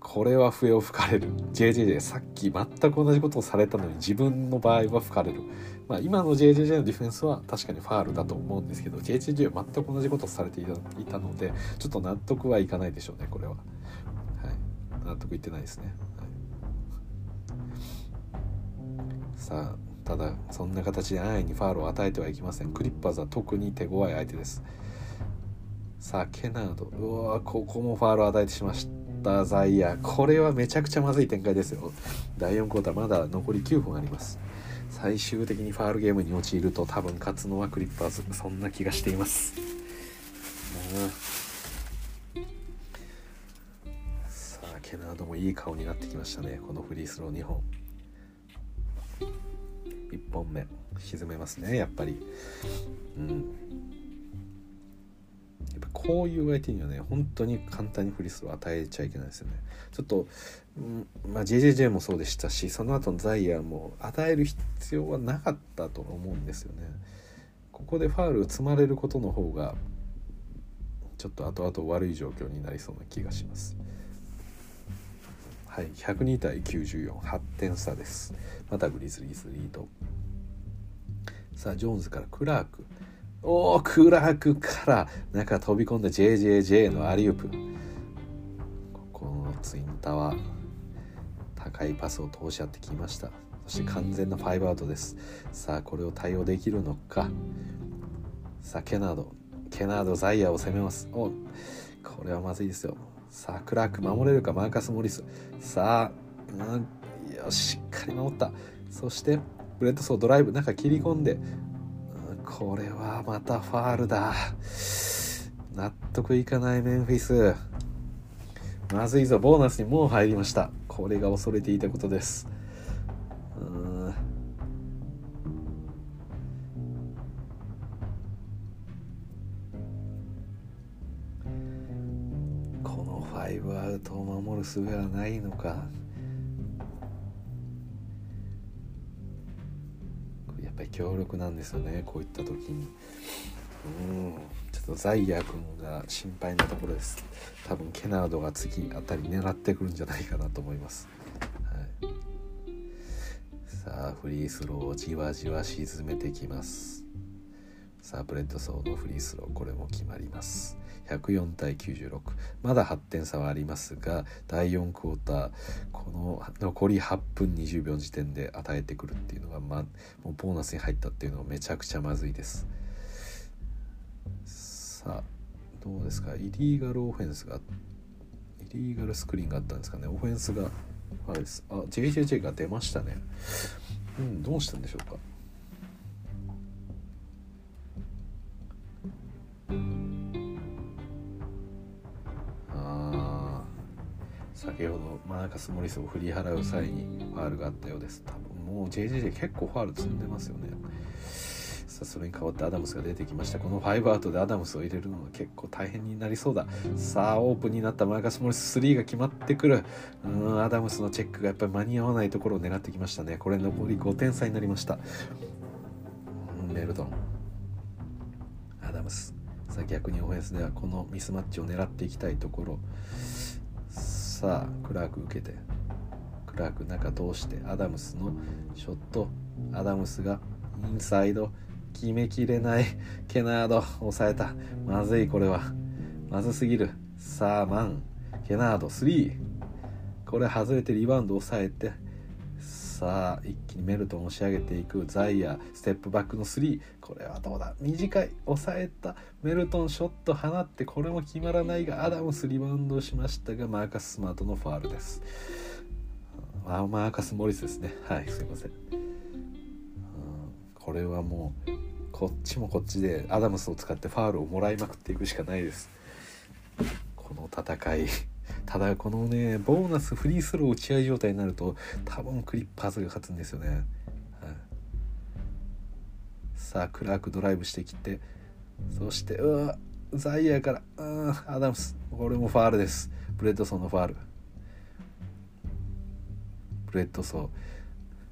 これは笛を吹かれる。JJJ さっき全く同じことをされたのに自分の場合は吹かれる、まあ、今の JJJ のディフェンスは確かにファールだと思うんですけど JJJ は全く同じことをされていたのでちょっと納得はいかないでしょうねこれは、はい、納得いってないですね、はい、さあただそんな形で安易にファールを与えてはいけません。クリッパーズは特に手強い相手です。さあケナード。うわここもファールを与えてしました。ザイヤこれはめちゃくちゃまずい展開ですよ。第4クォーターまだ残り9分あります。最終的にファールゲームに陥ると多分勝つのはクリッパーズ。そんな気がしています。さあケナードもいい顔になってきましたね。このフリースロー2本。1本目沈めますねやっぱり。うん。やっぱこういう相手にはね本当に簡単にフリスロー与えちゃいけないですよね。ちょっと、うんまあ、JJJ もそうでしたしその後のザイヤーも与える必要はなかったと思うんですよね。ここでファール積まれることの方がちょっと後々悪い状況になりそうな気がします。はい102対948点差です。またグリズリーズリード。さあジョーンズからクラーク。おおクラークから中飛び込んだ JJJ のアリウープ。ここのツインタワー高いパスを通し合ってきました。そして完全な5アウトです。さあこれを対応できるのか。さあケナード。ケナードザイヤーを攻めます。おこれはまずいですよ。さあクラーク守れるかマーカス・モリス。さあ、うん、よししっかり守った。そしてブレッドソードライブ中切り込んで。これはまたファールだ。納得いかないメンフィス。まずいぞボーナスにもう入りました。これが恐れていたことです。術はないのか。やっぱり強力なんですよねこういった時に。うん。ちょっとザイヤー君が心配なところです。多分ケナードが次あたり狙ってくるんじゃないかなと思います、はい、さあフリースローをじわじわ沈めてきます。さあブレッドソーのフリースローこれも決まります。104対96まだ8点差はありますが第4クォーターこの残り8分20秒時点で与えてくるっていうのが、ま、もうボーナスに入ったっていうのはめちゃくちゃまずいです。さあどうですか？イリーガルオフェンスがイリーガルスクリーンがあったんですかね？オフェンスがあれです。あ JJJ が出ましたね。うんどうしたんでしょうか？先ほどマーカス・モリスを振り払う際にファールがあったようです。多分もう JJJ 結構ファール積んでますよね。さあそれに代わってアダムスが出てきました。この5アウトでアダムスを入れるのは結構大変になりそうだ。さあオープンになったマーカス・モリス3が決まってくる。うんアダムスのチェックがやっぱり間に合わないところを狙ってきましたね。これ残り5点差になりました。メルドン。アダムス。さあ逆にオフェンスではこのミスマッチを狙っていきたいところ。さあクラーク受けて。クラーク中通してアダムスのショット。アダムスがインサイド。決めきれない。ケナード。抑えた。まずいこれは。まずすぎる。さあマン。ケナード3これ外れてリバウンド抑えて。さあ一気にメルトン押し上げていくザイヤステップバックの3これはどうだ？短い。抑えた。メルトンショット放ってこれも決まらないがアダムスリバウンドしましたがマーカス・スマートのファールです。マーカス・モリスですね。はいすいませ、ん、これはもうこっちもこっちでアダムスを使ってファールをもらいまくっていくしかないです。この戦い。ただこのねボーナスフリースロー打ち合い状態になると多分クリッパーズが勝つんですよね、はい、さあクラークドライブしてきてそしてうわザイヤーからうんアダムス。これもファールです。ブレッドソーのファール。ブレッドソ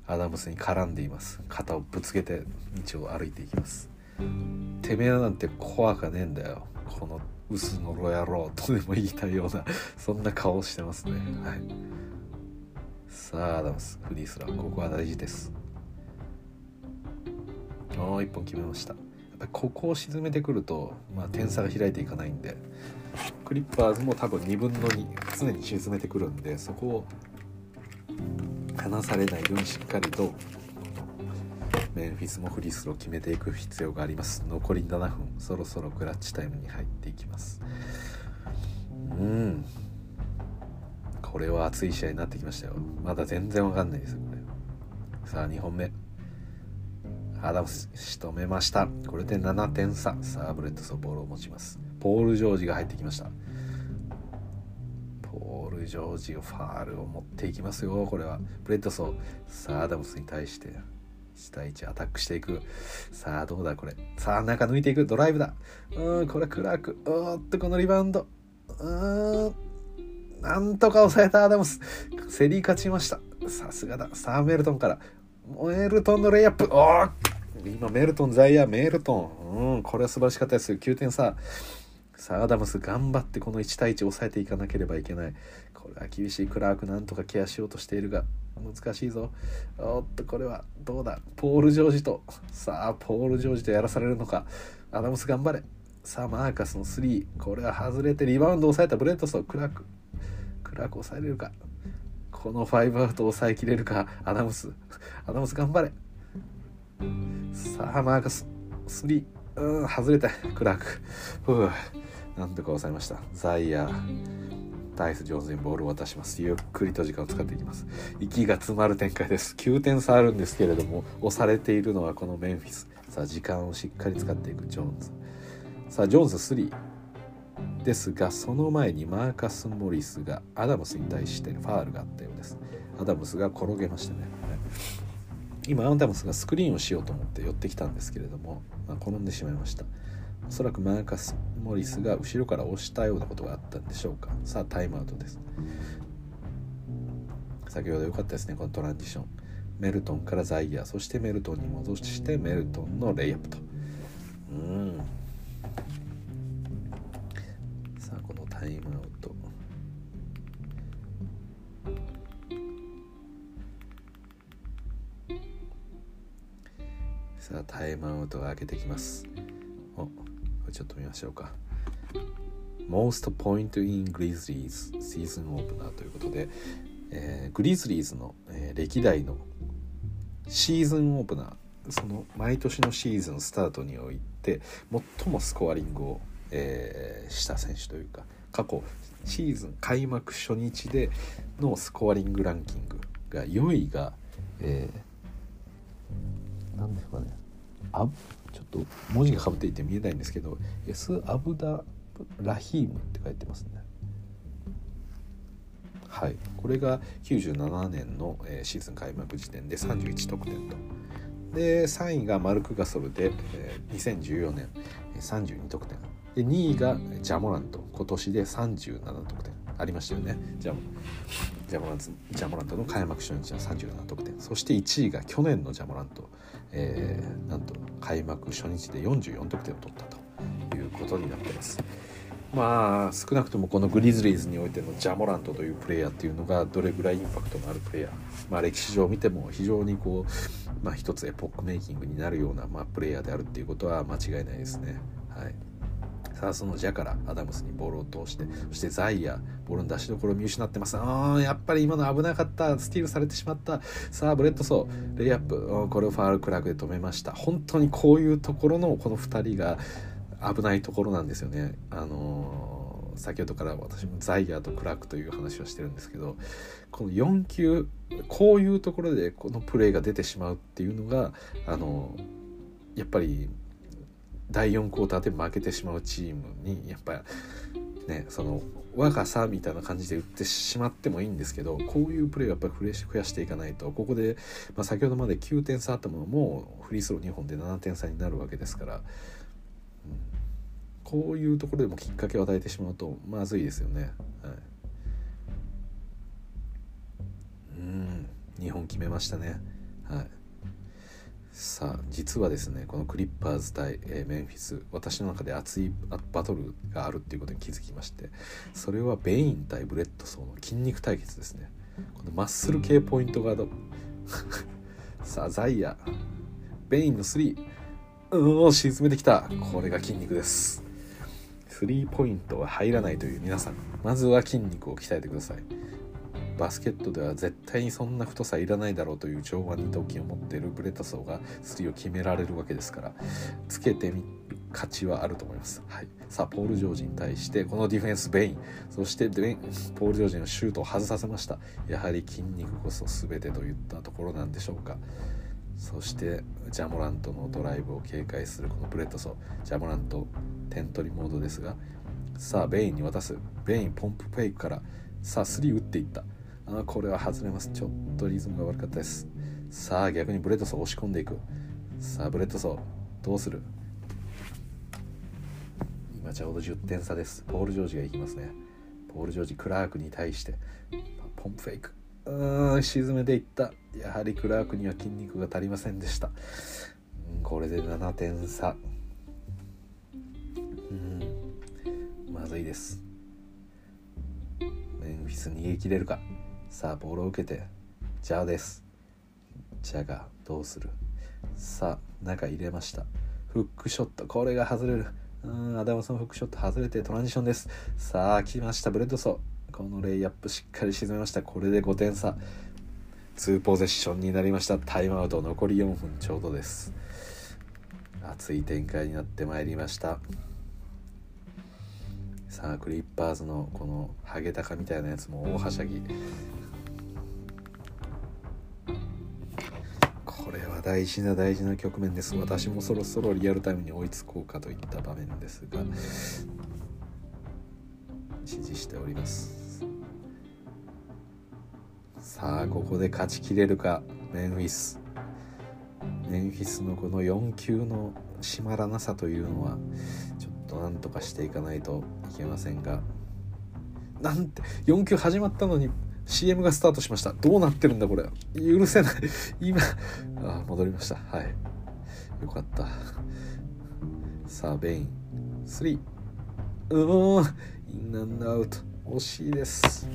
ーアダムスに絡んでいます。肩をぶつけて道を歩いていきます。てめえなんて怖かねえんだよ。この薄のろ野郎とでも言いたいようなそんな顔してますね。はい。さあアダムスフリースローここは大事です。もう1本決めました。やっぱりここを沈めてくると、まあ、点差が開いていかないんでクリッパーズも多分2分の2常に沈めてくるんでそこを離されないようにしっかりとメンフィスもフリースロー決めていく必要があります。残り7分。そろそろクラッチタイムに入っていきます。うん。これは熱い試合になってきましたよ。まだ全然わかんないですよこれ。さあ2本目。アダムス仕留めました。これで7点差。さあブレッドソーボールを持ちます。ポール・ジョージが入ってきました。ポール・ジョージがファールを持っていきますよこれは。ブレッドソー。さあアダムスに対して。1対1アタックしていく。さあどうだこれ。さあ中抜いていくドライブだ。うんこれクラーク。おーっとこのリバウンド。うんなんとか抑えた。アダムス競り勝ちました。さすがだ。さあメルトンから。メルトンのレイアップ。おー今メルトンザイヤーメルトン。うんこれは素晴らしかったです。9点差。さあアダムス頑張ってこの1対1抑えていかなければいけない。これは厳しいクラーク。なんとかケアしようとしているが。難しいぞ。おっとこれはどうだ？ポール・ジョージと。さあポール・ジョージとやらされるのか。アダムス頑張れ。さあマーカスの3これは外れてリバウンドを抑えたブレッドソークラーク。クラーク抑えれるか。この5アウト抑えきれるか。アダムス。アダムス頑張れ。さあマーカス3うん外れた。クラーク。ふう。なんとか抑えました。ザイヤー。タイアス上手にボールを渡します。ゆっくりと時間を使っていきます。息が詰まる展開です。9点差あるんですけれども押されているのはこのメンフィス。さあ時間をしっかり使っていくジョーンズ。さあジョーンズ3ですがその前にマーカス・モリスがアダムスに対してファールがあったようです。アダムスが転げましたね、今アダムスがスクリーンをしようと思って寄ってきたんですけれども、まあ、転んでしまいました。おそらくマーカス・モリスが後ろから押したようなことがあったんでしょうか。さあタイムアウトです。先ほど良かったですねこのトランジション。メルトンからザイヤーそしてメルトンに戻してメルトンのレイアップと。うん。さあこのタイムアウト。さあタイムアウトが開けてきます。ちょっと見ましょうか。Most Point in Grizzlies シーズンオープナーということで、えー、グリズリーズの、えー、歴代のシーズンオープナーその毎年のシーズンスタートにおいて最もスコアリングを、えー、した選手というか過去シーズン開幕初日でのスコアリングランキングが4位が、えー、何ですかねあちょっと文字がかぶっていて見えないんですけど S アブダラヒームって書いてますね。はい。これが97年の、シーズン開幕時点で31得点と。で3位がマルク・ガソルで、えー、2014年32得点。で2位がジャモラント。今年で37得点。ありましたよね。ジャモジャモラントジャモラントの開幕初日は37得点。そして1位が去年のジャモラント、えー、なんと開幕初日で44得点を取ったということになってます。まあ少なくともこのグリズリーズにおいてのジャモラントというプレイヤーっていうのがどれぐらいインパクトのあるプレイヤー、まあ、歴史上見ても非常にこう、まあ、一つエポックメイキングになるような、まあ、プレイヤーであるっていうことは間違いないですね。はい。さあそのジャからアダムスにボールを通してそしてザイヤボールの出しどころを見失ってます。あやっぱり今の危なかったスティールされてしまったさあブレッドソーレイアップ。これをファールクラークで止めました。本当にこういうところのこの2人が危ないところなんですよね。あのー、先ほどから私もザイヤーとクラークという話をしてるんですけどこの4球こういうところでこのプレーが出てしまうっていうのがあの、やっぱり第4クォーターで負けてしまうチームにやっぱねその若さみたいな感じで打ってしまってもいいんですけどこういうプレーをやっぱり増やしていかないと。ここで、まあ、先ほどまで9点差あったものもフリースロー2本で7点差になるわけですから、うん、こういうところでもきっかけを与えてしまうとまずいですよね。はい、うん。2本決めましたね。はい。さあ実はですねこのクリッパーズ対、えー、メンフィス私の中で熱いバトルがあるっていうことに気づきましてそれはベイン対ブレッドソーの筋肉対決ですね。このマッスル系ポイントガード。さあザイヤベインの3うん沈めてきた。これが筋肉です。スリーポイントは入らないという皆さん。まずは筋肉を鍛えてください。バスケットでは絶対にそんな太さいらないだろうという上腕二頭筋を持っているブレタソーがスリーを決められるわけですからつけてみる価値はあると思います、はい、さあポール・ジョージに対してこのディフェンスベイン。そしてポール・ジョージのシュートを外させました。やはり筋肉こそ全てといったところなんでしょうか。そしてジャモラントのドライブを警戒するこのブレッドソー。ジャモラント点取りモードですがさあベインに渡す。ベインポンプフェイクからさあ3打っていった。あこれは外れます。ちょっとリズムが悪かったです。さあ逆にブレッドソー押し込んでいく。さあブレッドソーどうする？今ちょうど10点差です。ポール・ジョージがいきますね。ポール・ジョージクラークに対してポンプフェイク。うん沈めていった。やはりクラークには筋肉が足りませんでした、これで7点差。うん。まずいです。メンフィス逃げ切れるか。さあボールを受けて。ジャーです。ジャがどうする。さあ中入れました。フックショット。これが外れる。うんアダムソンフックショット。外れてトランジションです。さあ来ました。ブレッドソー。このレイアップしっかり沈めました。これで5点差。2ポゼッションになりました。タイムアウト残り4分。ちょうどです。熱い展開になってまいりました。さあクリッパーズのこのハゲタカみたいなやつも大はしゃぎ。大事な大事な局面です。私もそろそろリアルタイムに追いつこうかといった場面ですが指示しております。さあここで勝ちきれるか。メンフィス。メンフィスのこの4球の締まらなさというのはちょっとなんとかしていかないといけませんが。なんて4球始まったのに CM がスタートしました。どうなってるんだこれ。許せない。今。あ戻りました。はい。よかった。さあベイン。3うーん。インアンドアウト。惜しいです。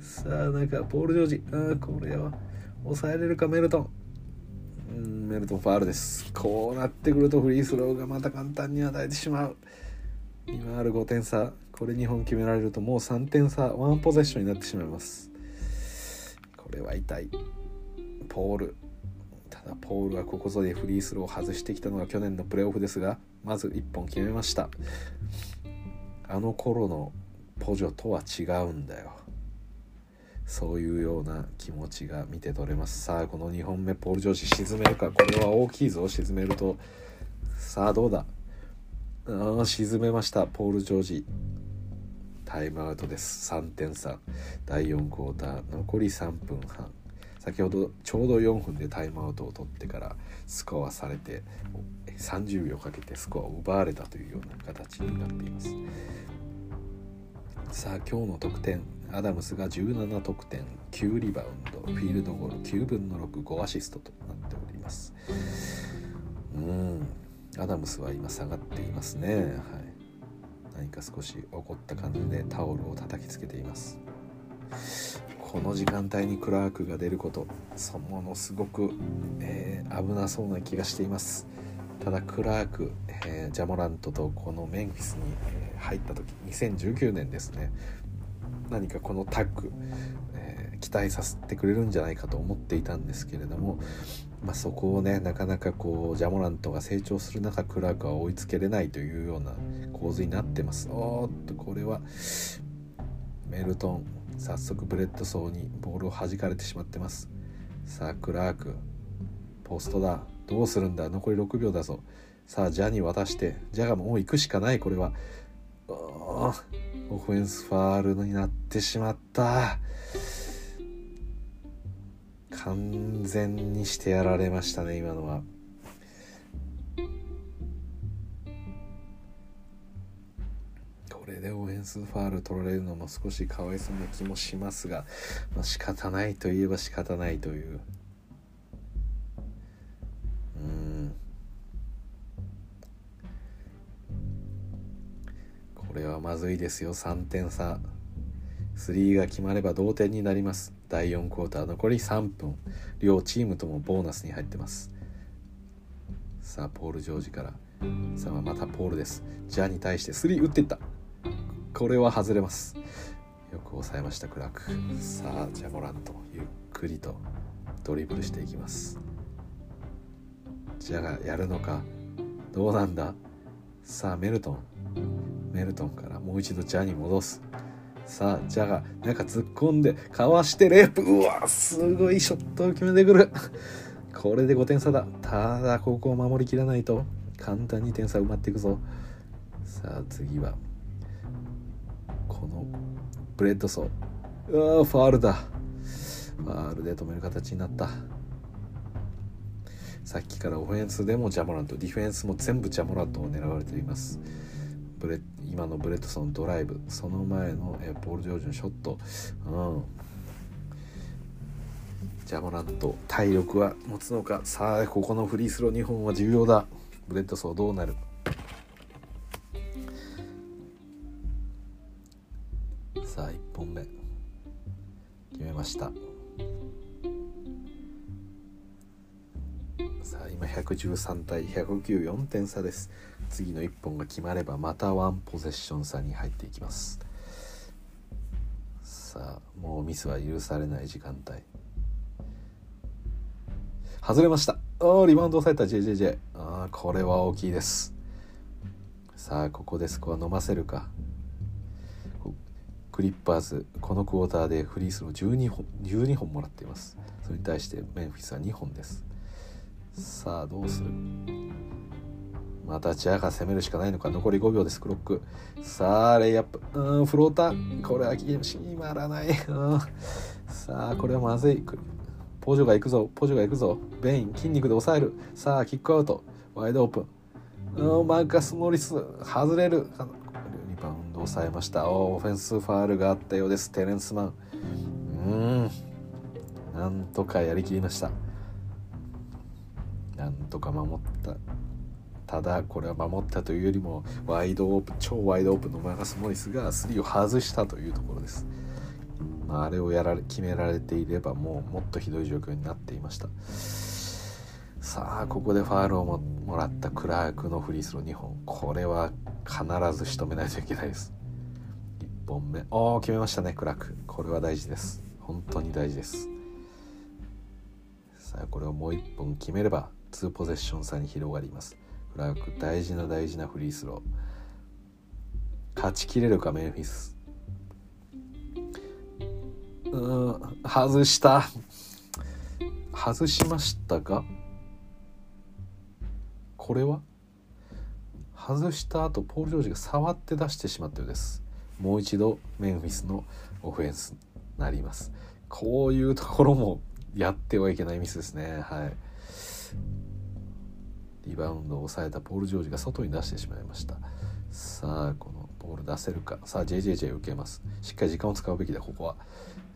さあなんかポール・ジョージ。あこれは抑えれるかメルトン。うんメルトンファールです。こうなってくるとフリースローがまた簡単に与えてしまう。今ある5点差。これ2本決められるともう3点差ワンポゼッションになってしまいます。これは痛い。ポール。ただポールはここぞでフリースローを外してきたのが去年のプレーオフですがまず1本決めました。あの頃のポジョとは違うんだよ。そういうような気持ちが見て取れます。さあこの2本目ポール・ジョージ沈めるか。これは大きいぞ。沈めると。さあどうだ？あ沈めました。ポール・ジョージタイムアウトです。3点差。第4クォーター残り3分半。先ほどちょうど4分でタイムアウトを取ってからスコアされて30秒かけてスコアを奪われたというような形になっています。さあ今日の得点。アダムスが17得点9リバウンド。フィールドゴール9分の65アシストとなっております。うん。アダムスは今下がっていますね。はい、何か少し怒った感じでタオルを叩きつけています。この時間帯にクラークが出ることそものすごく、えー、危なそうな気がしていますただクラーク、えー、ジャモラントとこのメンフィスに、入った時2019年ですね何かこのタッグ、期待させてくれるんじゃないかと思っていたんですけれどもまあ、そこをねなかなかこうジャモラントが成長する中クラークは追いつけれないというような構図になってます。おっとこれはメルトン早速ブレッドソーにボールを弾かれてしまってます。さあクラークポストだ。どうするんだ？残り6秒だぞ。さあジャに渡してジャがもう行くしかないこれは。オフェンスファールになってしまった。完全にしてやられましたね今のは。これでオフェンスファール取られるのも少しかわいそうな気もしますが、まあ、仕方ないといえば仕方ないという。うんこれはまずいですよ3点差3が決まれば同点になります第4クォーター。残り3分両チームともボーナスに入ってます。さあポール・ジョージから。さあまたポールです。ジャに対して3打っていった。これは外れます。よく抑えましたクラーク。さあジャモラントゆっくりとドリブルしていきます。ジャがやるのか。どうなんだ。さあメルトン。メルトンからもう一度ジャに戻す。さあジャがなんか突っ込んでかわしてレイアップ。うわすごいショットを決めてくる。これで5点差だ。ただここを守りきらないと簡単に点差埋まっていくぞ。さあ次はこのブレッドソーうわファールだ。ファールで止める形になった。さっきからオフェンスでもジャモラントディフェンスも全部ジャモラントを狙われています。ブレ今のブレッドソーのドライブその前のえポール・ジョージのショット、うん、ジャモラント体力は持つのか。さあここのフリースロー2本は重要だ。ブレッドソーどうなる？さあ1本目。決めました。さあ今113対1094点差です。次の1本が決まればまたワンポゼッション差に入っていきます。さあもうミスは許されない時間帯。外れました。おリバウンド抑えた。JJJ あこれは大きいです。さあここでスコア伸ばせるか。クリッパーズこのクォーターでフリースロー12本 ,12 本もらっています。それに対してメンフィスは2本です。さあどうする？またジャが攻めるしかないのか。残り5秒ですクロック。さあレイアップ。うんフローター。これは決まらない、さあこれはまずい。ポジョが行くぞ。ポジョが行くぞ。ベイン筋肉で抑える。さあキックアウト。ワイドオープン。うんマーカス・モリス。外れる。リバウンド抑えました。オフェンスファールがあったようです。テレンスマン。うん。なんとかやりきりました。なんとか守った。ただこれは守ったというよりもワイドオープン超ワイドオープンのマーカス・モリスが3を外したというところです、まあ、あれをやられ決められていればもうもっとひどい状況になっていました。さあここでファールをももらったクラークのフリースロー2本。これは必ず仕留めないといけないです。1本目。おお決めましたねクラーク。これは大事です。本当に大事です。さあこれをもう1本決めれば2ポゼッション差に広がります。ラーク大事な大事なフリースロー。勝ちきれるかメンフィス。うん外した。外しましたがこれは？外した後ポール・ジョージが触って出してしまったようです。もう一度メンフィスのオフェンスになります。こういうところもやってはいけないミスですね。はい。リバウンドを抑えたポール・ジョージが外に出してしまいました。さあこのボール出せるか。さあ JJJ 受けます。しっかり時間を使うべきだここは。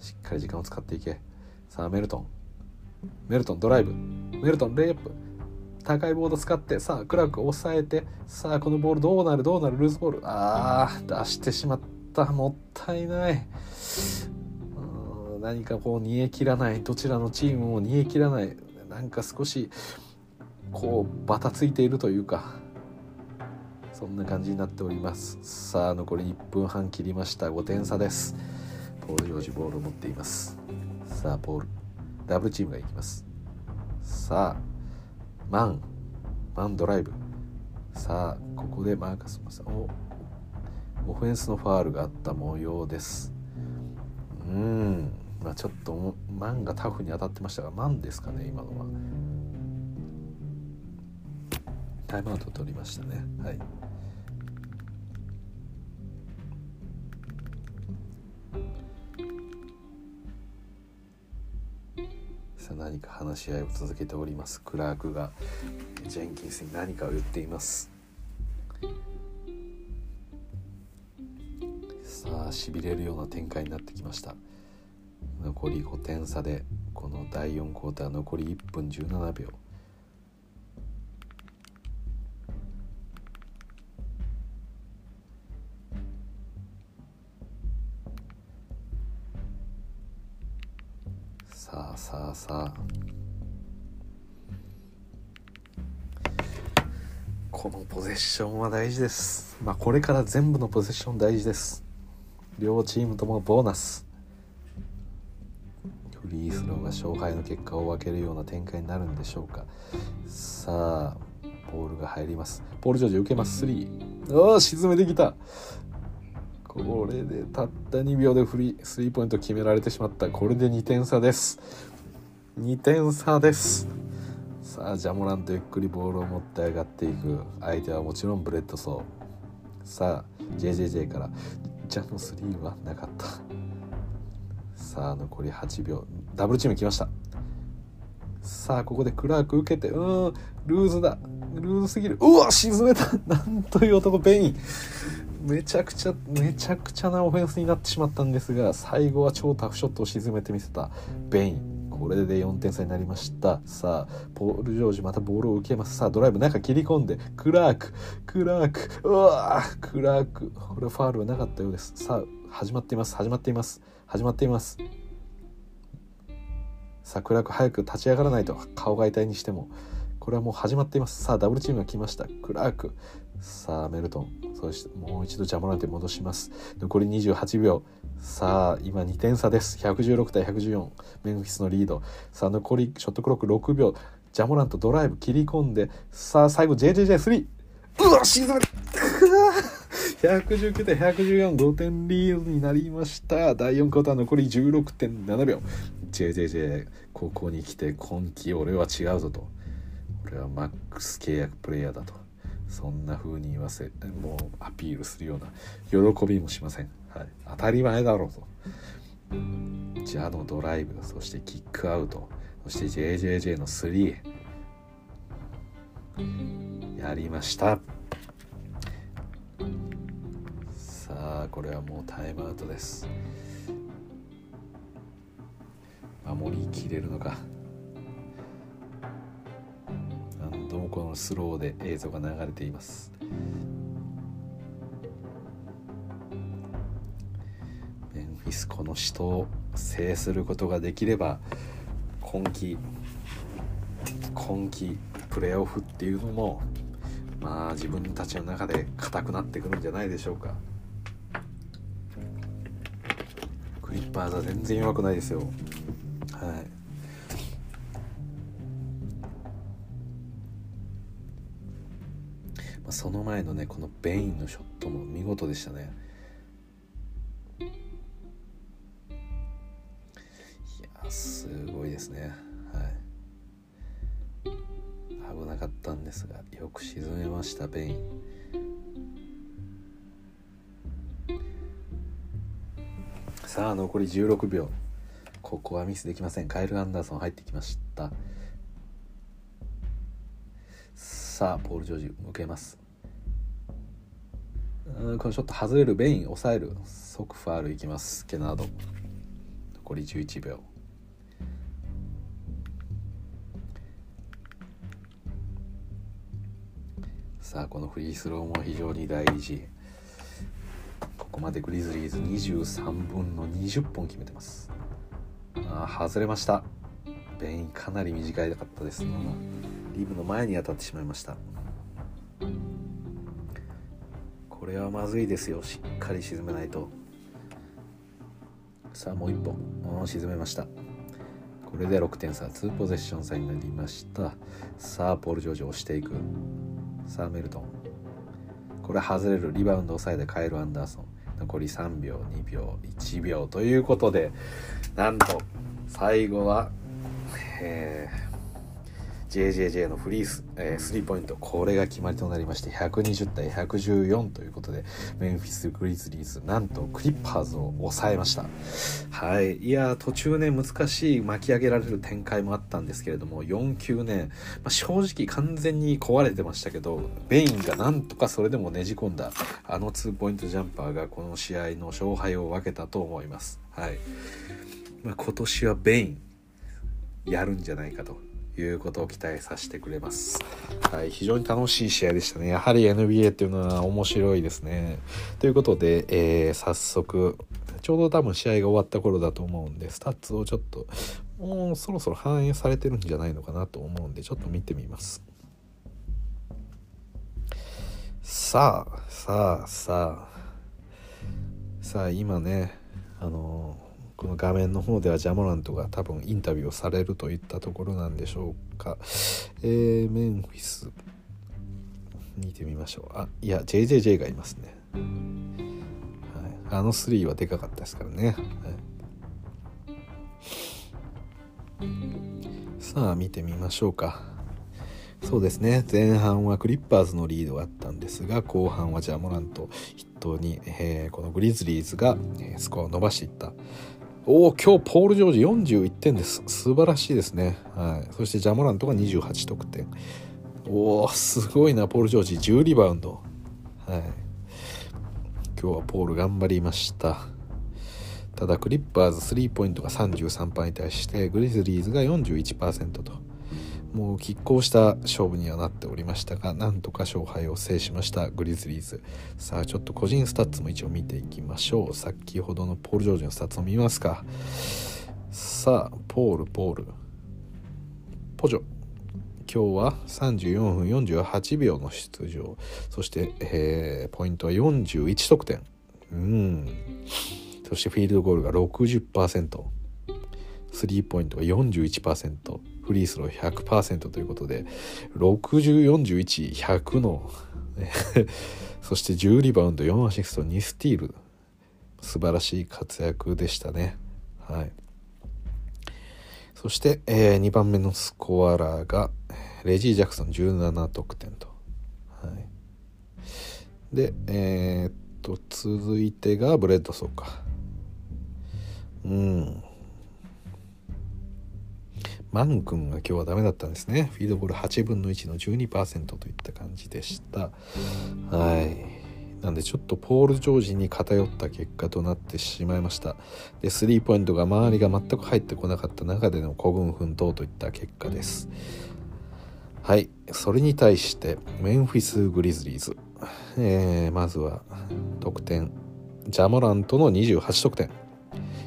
しっかり時間を使っていけ。さあメルトン。メルトンドライブ。メルトンレイアップ。高いボード使ってさあクラーク抑えてさあこのボールどうなるどうなるルーズボール。あー出してしまった。もったいない。何かこう煮え切らない。どちらのチームも煮え切らない。なんか少しこうバタついているというかそんな感じになっております。さあ残り1分半切りました。5点差です。ポール・ジョージボールを持っています。さあポール。ダブルチームがいきます。さあマン。マンドライブ。さあここでマーカスマさんおオフェンスのファールがあった模様です。うん。まあちょっとマンがタフに当たってましたがマンですかね今のは。タイムアウトを取りましたね。はい。さあ何か話し合いを続けております。クラークがジェンキンスに何かを言っています。さあしびれるような展開になってきました。残り5点差でこの第4クォーター残り1分17秒。さあさあさあ。このポゼッションは大事です。まあこれから全部のポゼッション大事です。両チームともボーナス。フリースローが勝敗の結果を分けるような展開になるんでしょうか。さあボールが入ります。ポール・ジョージ受けます。3ああ沈めてきた。これでたった2秒でフリースリーポイント決められてしまった。これで2点差です。2点差です。さあジャモラントゆっくりボールを持って上がっていく相手はもちろんブレッドソー。さあ JJJ からジャの3はなかった。さあ残り8秒。ダブルチーム来ました。さあここでクラーク受けてうんルーズだ。ルーズすぎる。うわ沈めた。なんという男ベイン。めちゃくちゃめちゃくちゃなオフェンスになってしまったんですが最後は超タフショットを沈めてみせたベイン。これで4点差になりました。さあポール・ジョージまたボールを受けます。さあドライブ中切り込んでクラーククラークうわクラーク。これファールはなかったようです。さあ始まっています始まっています始まっています。さあクラーク早く立ち上がらないと顔が痛いにしても。これはもう始まっています。さあダブルチームが来ました。クラーク。さあメルトン。そしてもう一度ジャモランテ戻します。残り28秒。さあ今2点差です。116対114メンフィスのリード。さあ残りショットクロック6秒。ジャモラントドライブ切り込んで。さあ最後 JJJ3 うわ沈めた。119対114同点リードになりました。第4クォーター残り16.7秒。JJJ 高校に来て今季俺は違うぞと。俺はマックス契約プレイヤーだと。そんな風に言わせもうアピールするような喜びもしません、はい、当たり前だろうと。じゃのドライブそしてキックアウトそして JJJ の3やりました。さあこれはもうタイムアウトです。守りきれるのか。何度もこのスローで映像が流れています。メンフィスこの死闘を制することができれば今季今季プレーオフっていうのもまあ自分たちの中で硬くなってくるんじゃないでしょうか。クリッパーズは全然弱くないですよ。はい。その前のねこのベインのショットも見事でしたね。いやすごいですね。はい。危なかったんですがよく沈めましたベイン。さあ残り16秒。ここはミスできません。カエル・アンダーソン入ってきました。さあポール・ジョージ向けます。うんこのショット外れるベイン抑える即ファールいきます。ケナード残り11秒。さあこのフリースローも非常に大事。ここまでグリズリーズ23分の20本決めてます。あ外れました。ベインかなり短いかったですリブの前に当たってしまいました。これはまずいですよ。しっかり沈めないと。さあもう一本。沈めました。これで6点差2ポゼッション差になりました。さあポール・ジョージ押していく。さあメルトン。これ外れる。リバウンド抑えてカエル・アンダーソン。残り3秒2秒1秒ということでなんと最後は、えー JJJ のフリース、えースリーポイント。これが決まりとなりまして120対114ということでメンフィス・グリズリーズなんとクリッパーズを抑えました。はい。いや途中ね難しい巻き上げられる展開もあったんですけれども4球ね、まあ、正直完全に壊れてましたけどベインがなんとかそれでもねじ込んだあの2ポイントジャンパーがこの試合の勝敗を分けたと思います。はい、まあ、今年はベインやるんじゃないかと。いうことを期待させてくれます。はい、非常に楽しい試合でしたね。やはり NBA っていうのは面白いですね。ということで、えー早速ちょうど多分試合が終わった頃だと思うんでスタッツをちょっともうそろそろ反映されてるんじゃないのかなと思うんでちょっと見てみますさあさあさあさあ今ねあのこの画面の方ではジャモラントが多分インタビューをされるといったところなんでしょうか。えー、メンフィス。見てみましょう。あいや JJJ がいますね、はい、あの3はでかかったですからね、はい、さあ見てみましょうか。そうですね。前半はクリッパーズのリードがあったんですが後半はジャモラント筆頭に、えー、このグリズリーズがスコアを伸ばしていった。おお今日ポール・ジョージ41点です。素晴らしいですね、はい、そしてジャモラントが28得点。おおすごいなポール・ジョージ。10リバウンド。はい。今日はポール頑張りました。ただクリッパーズスリーポイントが33%に対してグリズリーズが41%と。もう拮抗した勝負にはなっておりましたがなんとか勝敗を制しましたグリズリーズ。さあちょっと個人スタッツも一応見ていきましょう。先ほどのポール・ジョージのスタッツを見ますか。さあポールポール。ポジョ。今日は34分48秒の出場。そして、えー、ポイントは41得点。うん。そしてフィールドゴールが60%スリーポイントが41%フリースロー100%ということで604100の そして10リバウンド4アシスト2スティール。素晴らしい活躍でしたね。はい。そして、えー、2番目のスコアラーがレジー・ジャクソン17得点と、はい、でえー、っと続いてがブレッドソー。かうん。マン君が今日はダメだったんですね。フィールドゴール8分の1の12%といった感じでした。はい。なんでちょっとポール・ジョージに偏った結果となってしまいました。でスリーポイントが周りが全く入ってこなかった中での孤軍奮闘といった結果です。はい。それに対してメンフィス・グリズリーズ、えー、まずは得点。ジャモラントの28得点。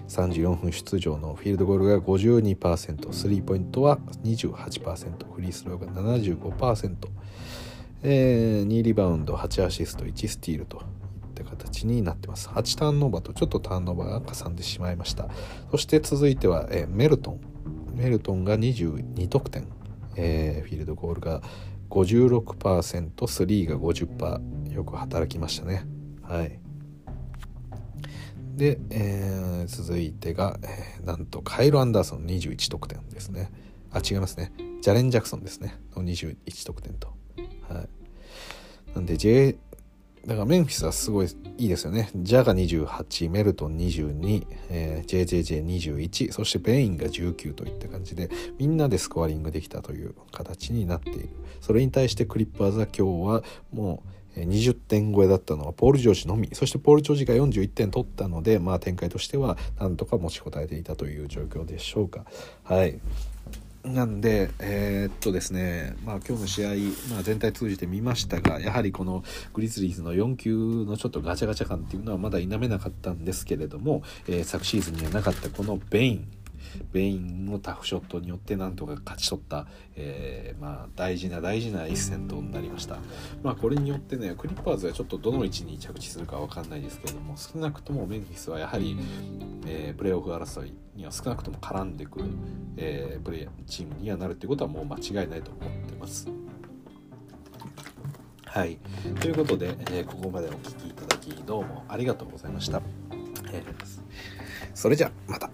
34分出場のフィールドゴールが52%スリーポイントは28%フリースローが75%、えー、2リバウンド8アシスト1スティールといった形になってます。8ターンオーバーとちょっとターンオーバーがかさんでしまいました。そして続いては、えー、メルトン。メルトンが22得点、えー、フィールドゴールが56%スリーが50%よく働きましたね。はい。で、えー、続いてが、えー、なんとカイル・アンダーソン21得点ですね。あ違いますね。ジャレン・ジャクソンですね。の21得点と。はい。なんで J だからメンフィスはすごいいいですよね。ジャが28、メルトン22、えー、JJJ21、そしてベインが19といった感じで、みんなでスコアリングできたという形になっている。それに対してクリッパーズは今日はもう20点超えだったのはポール・ジョージのみ。そしてポール・ジョージが41点取ったので、まあ、展開としてはなんとか持ちこたえていたという状況でしょうか。はい。なんで、えー、っとですね、まあ今日の試合、まあ全体通じて見ましたが、やはりこのグリズリーズの4Qのちょっとガチャガチャ感っていうのはまだ否めなかったんですけれども、えー、昨シーズンにはなかったこのベイン、ベインのタフショットによってなんとか勝ち取った、えー、まあ、大事な大事な一戦となりました。まあ、これによってねクリッパーズはちょっとどの位置に着地するか分かんないですけれども少なくともメンフィスはやはり、えー、プレーオフ争いには少なくとも絡んでくる、えー、プレーチームにはなるっていうことはもう間違いないと思ってます。はい。ということで、えー、ここまでお聴きいただきどうもありがとうございました。えー、それじゃあまた。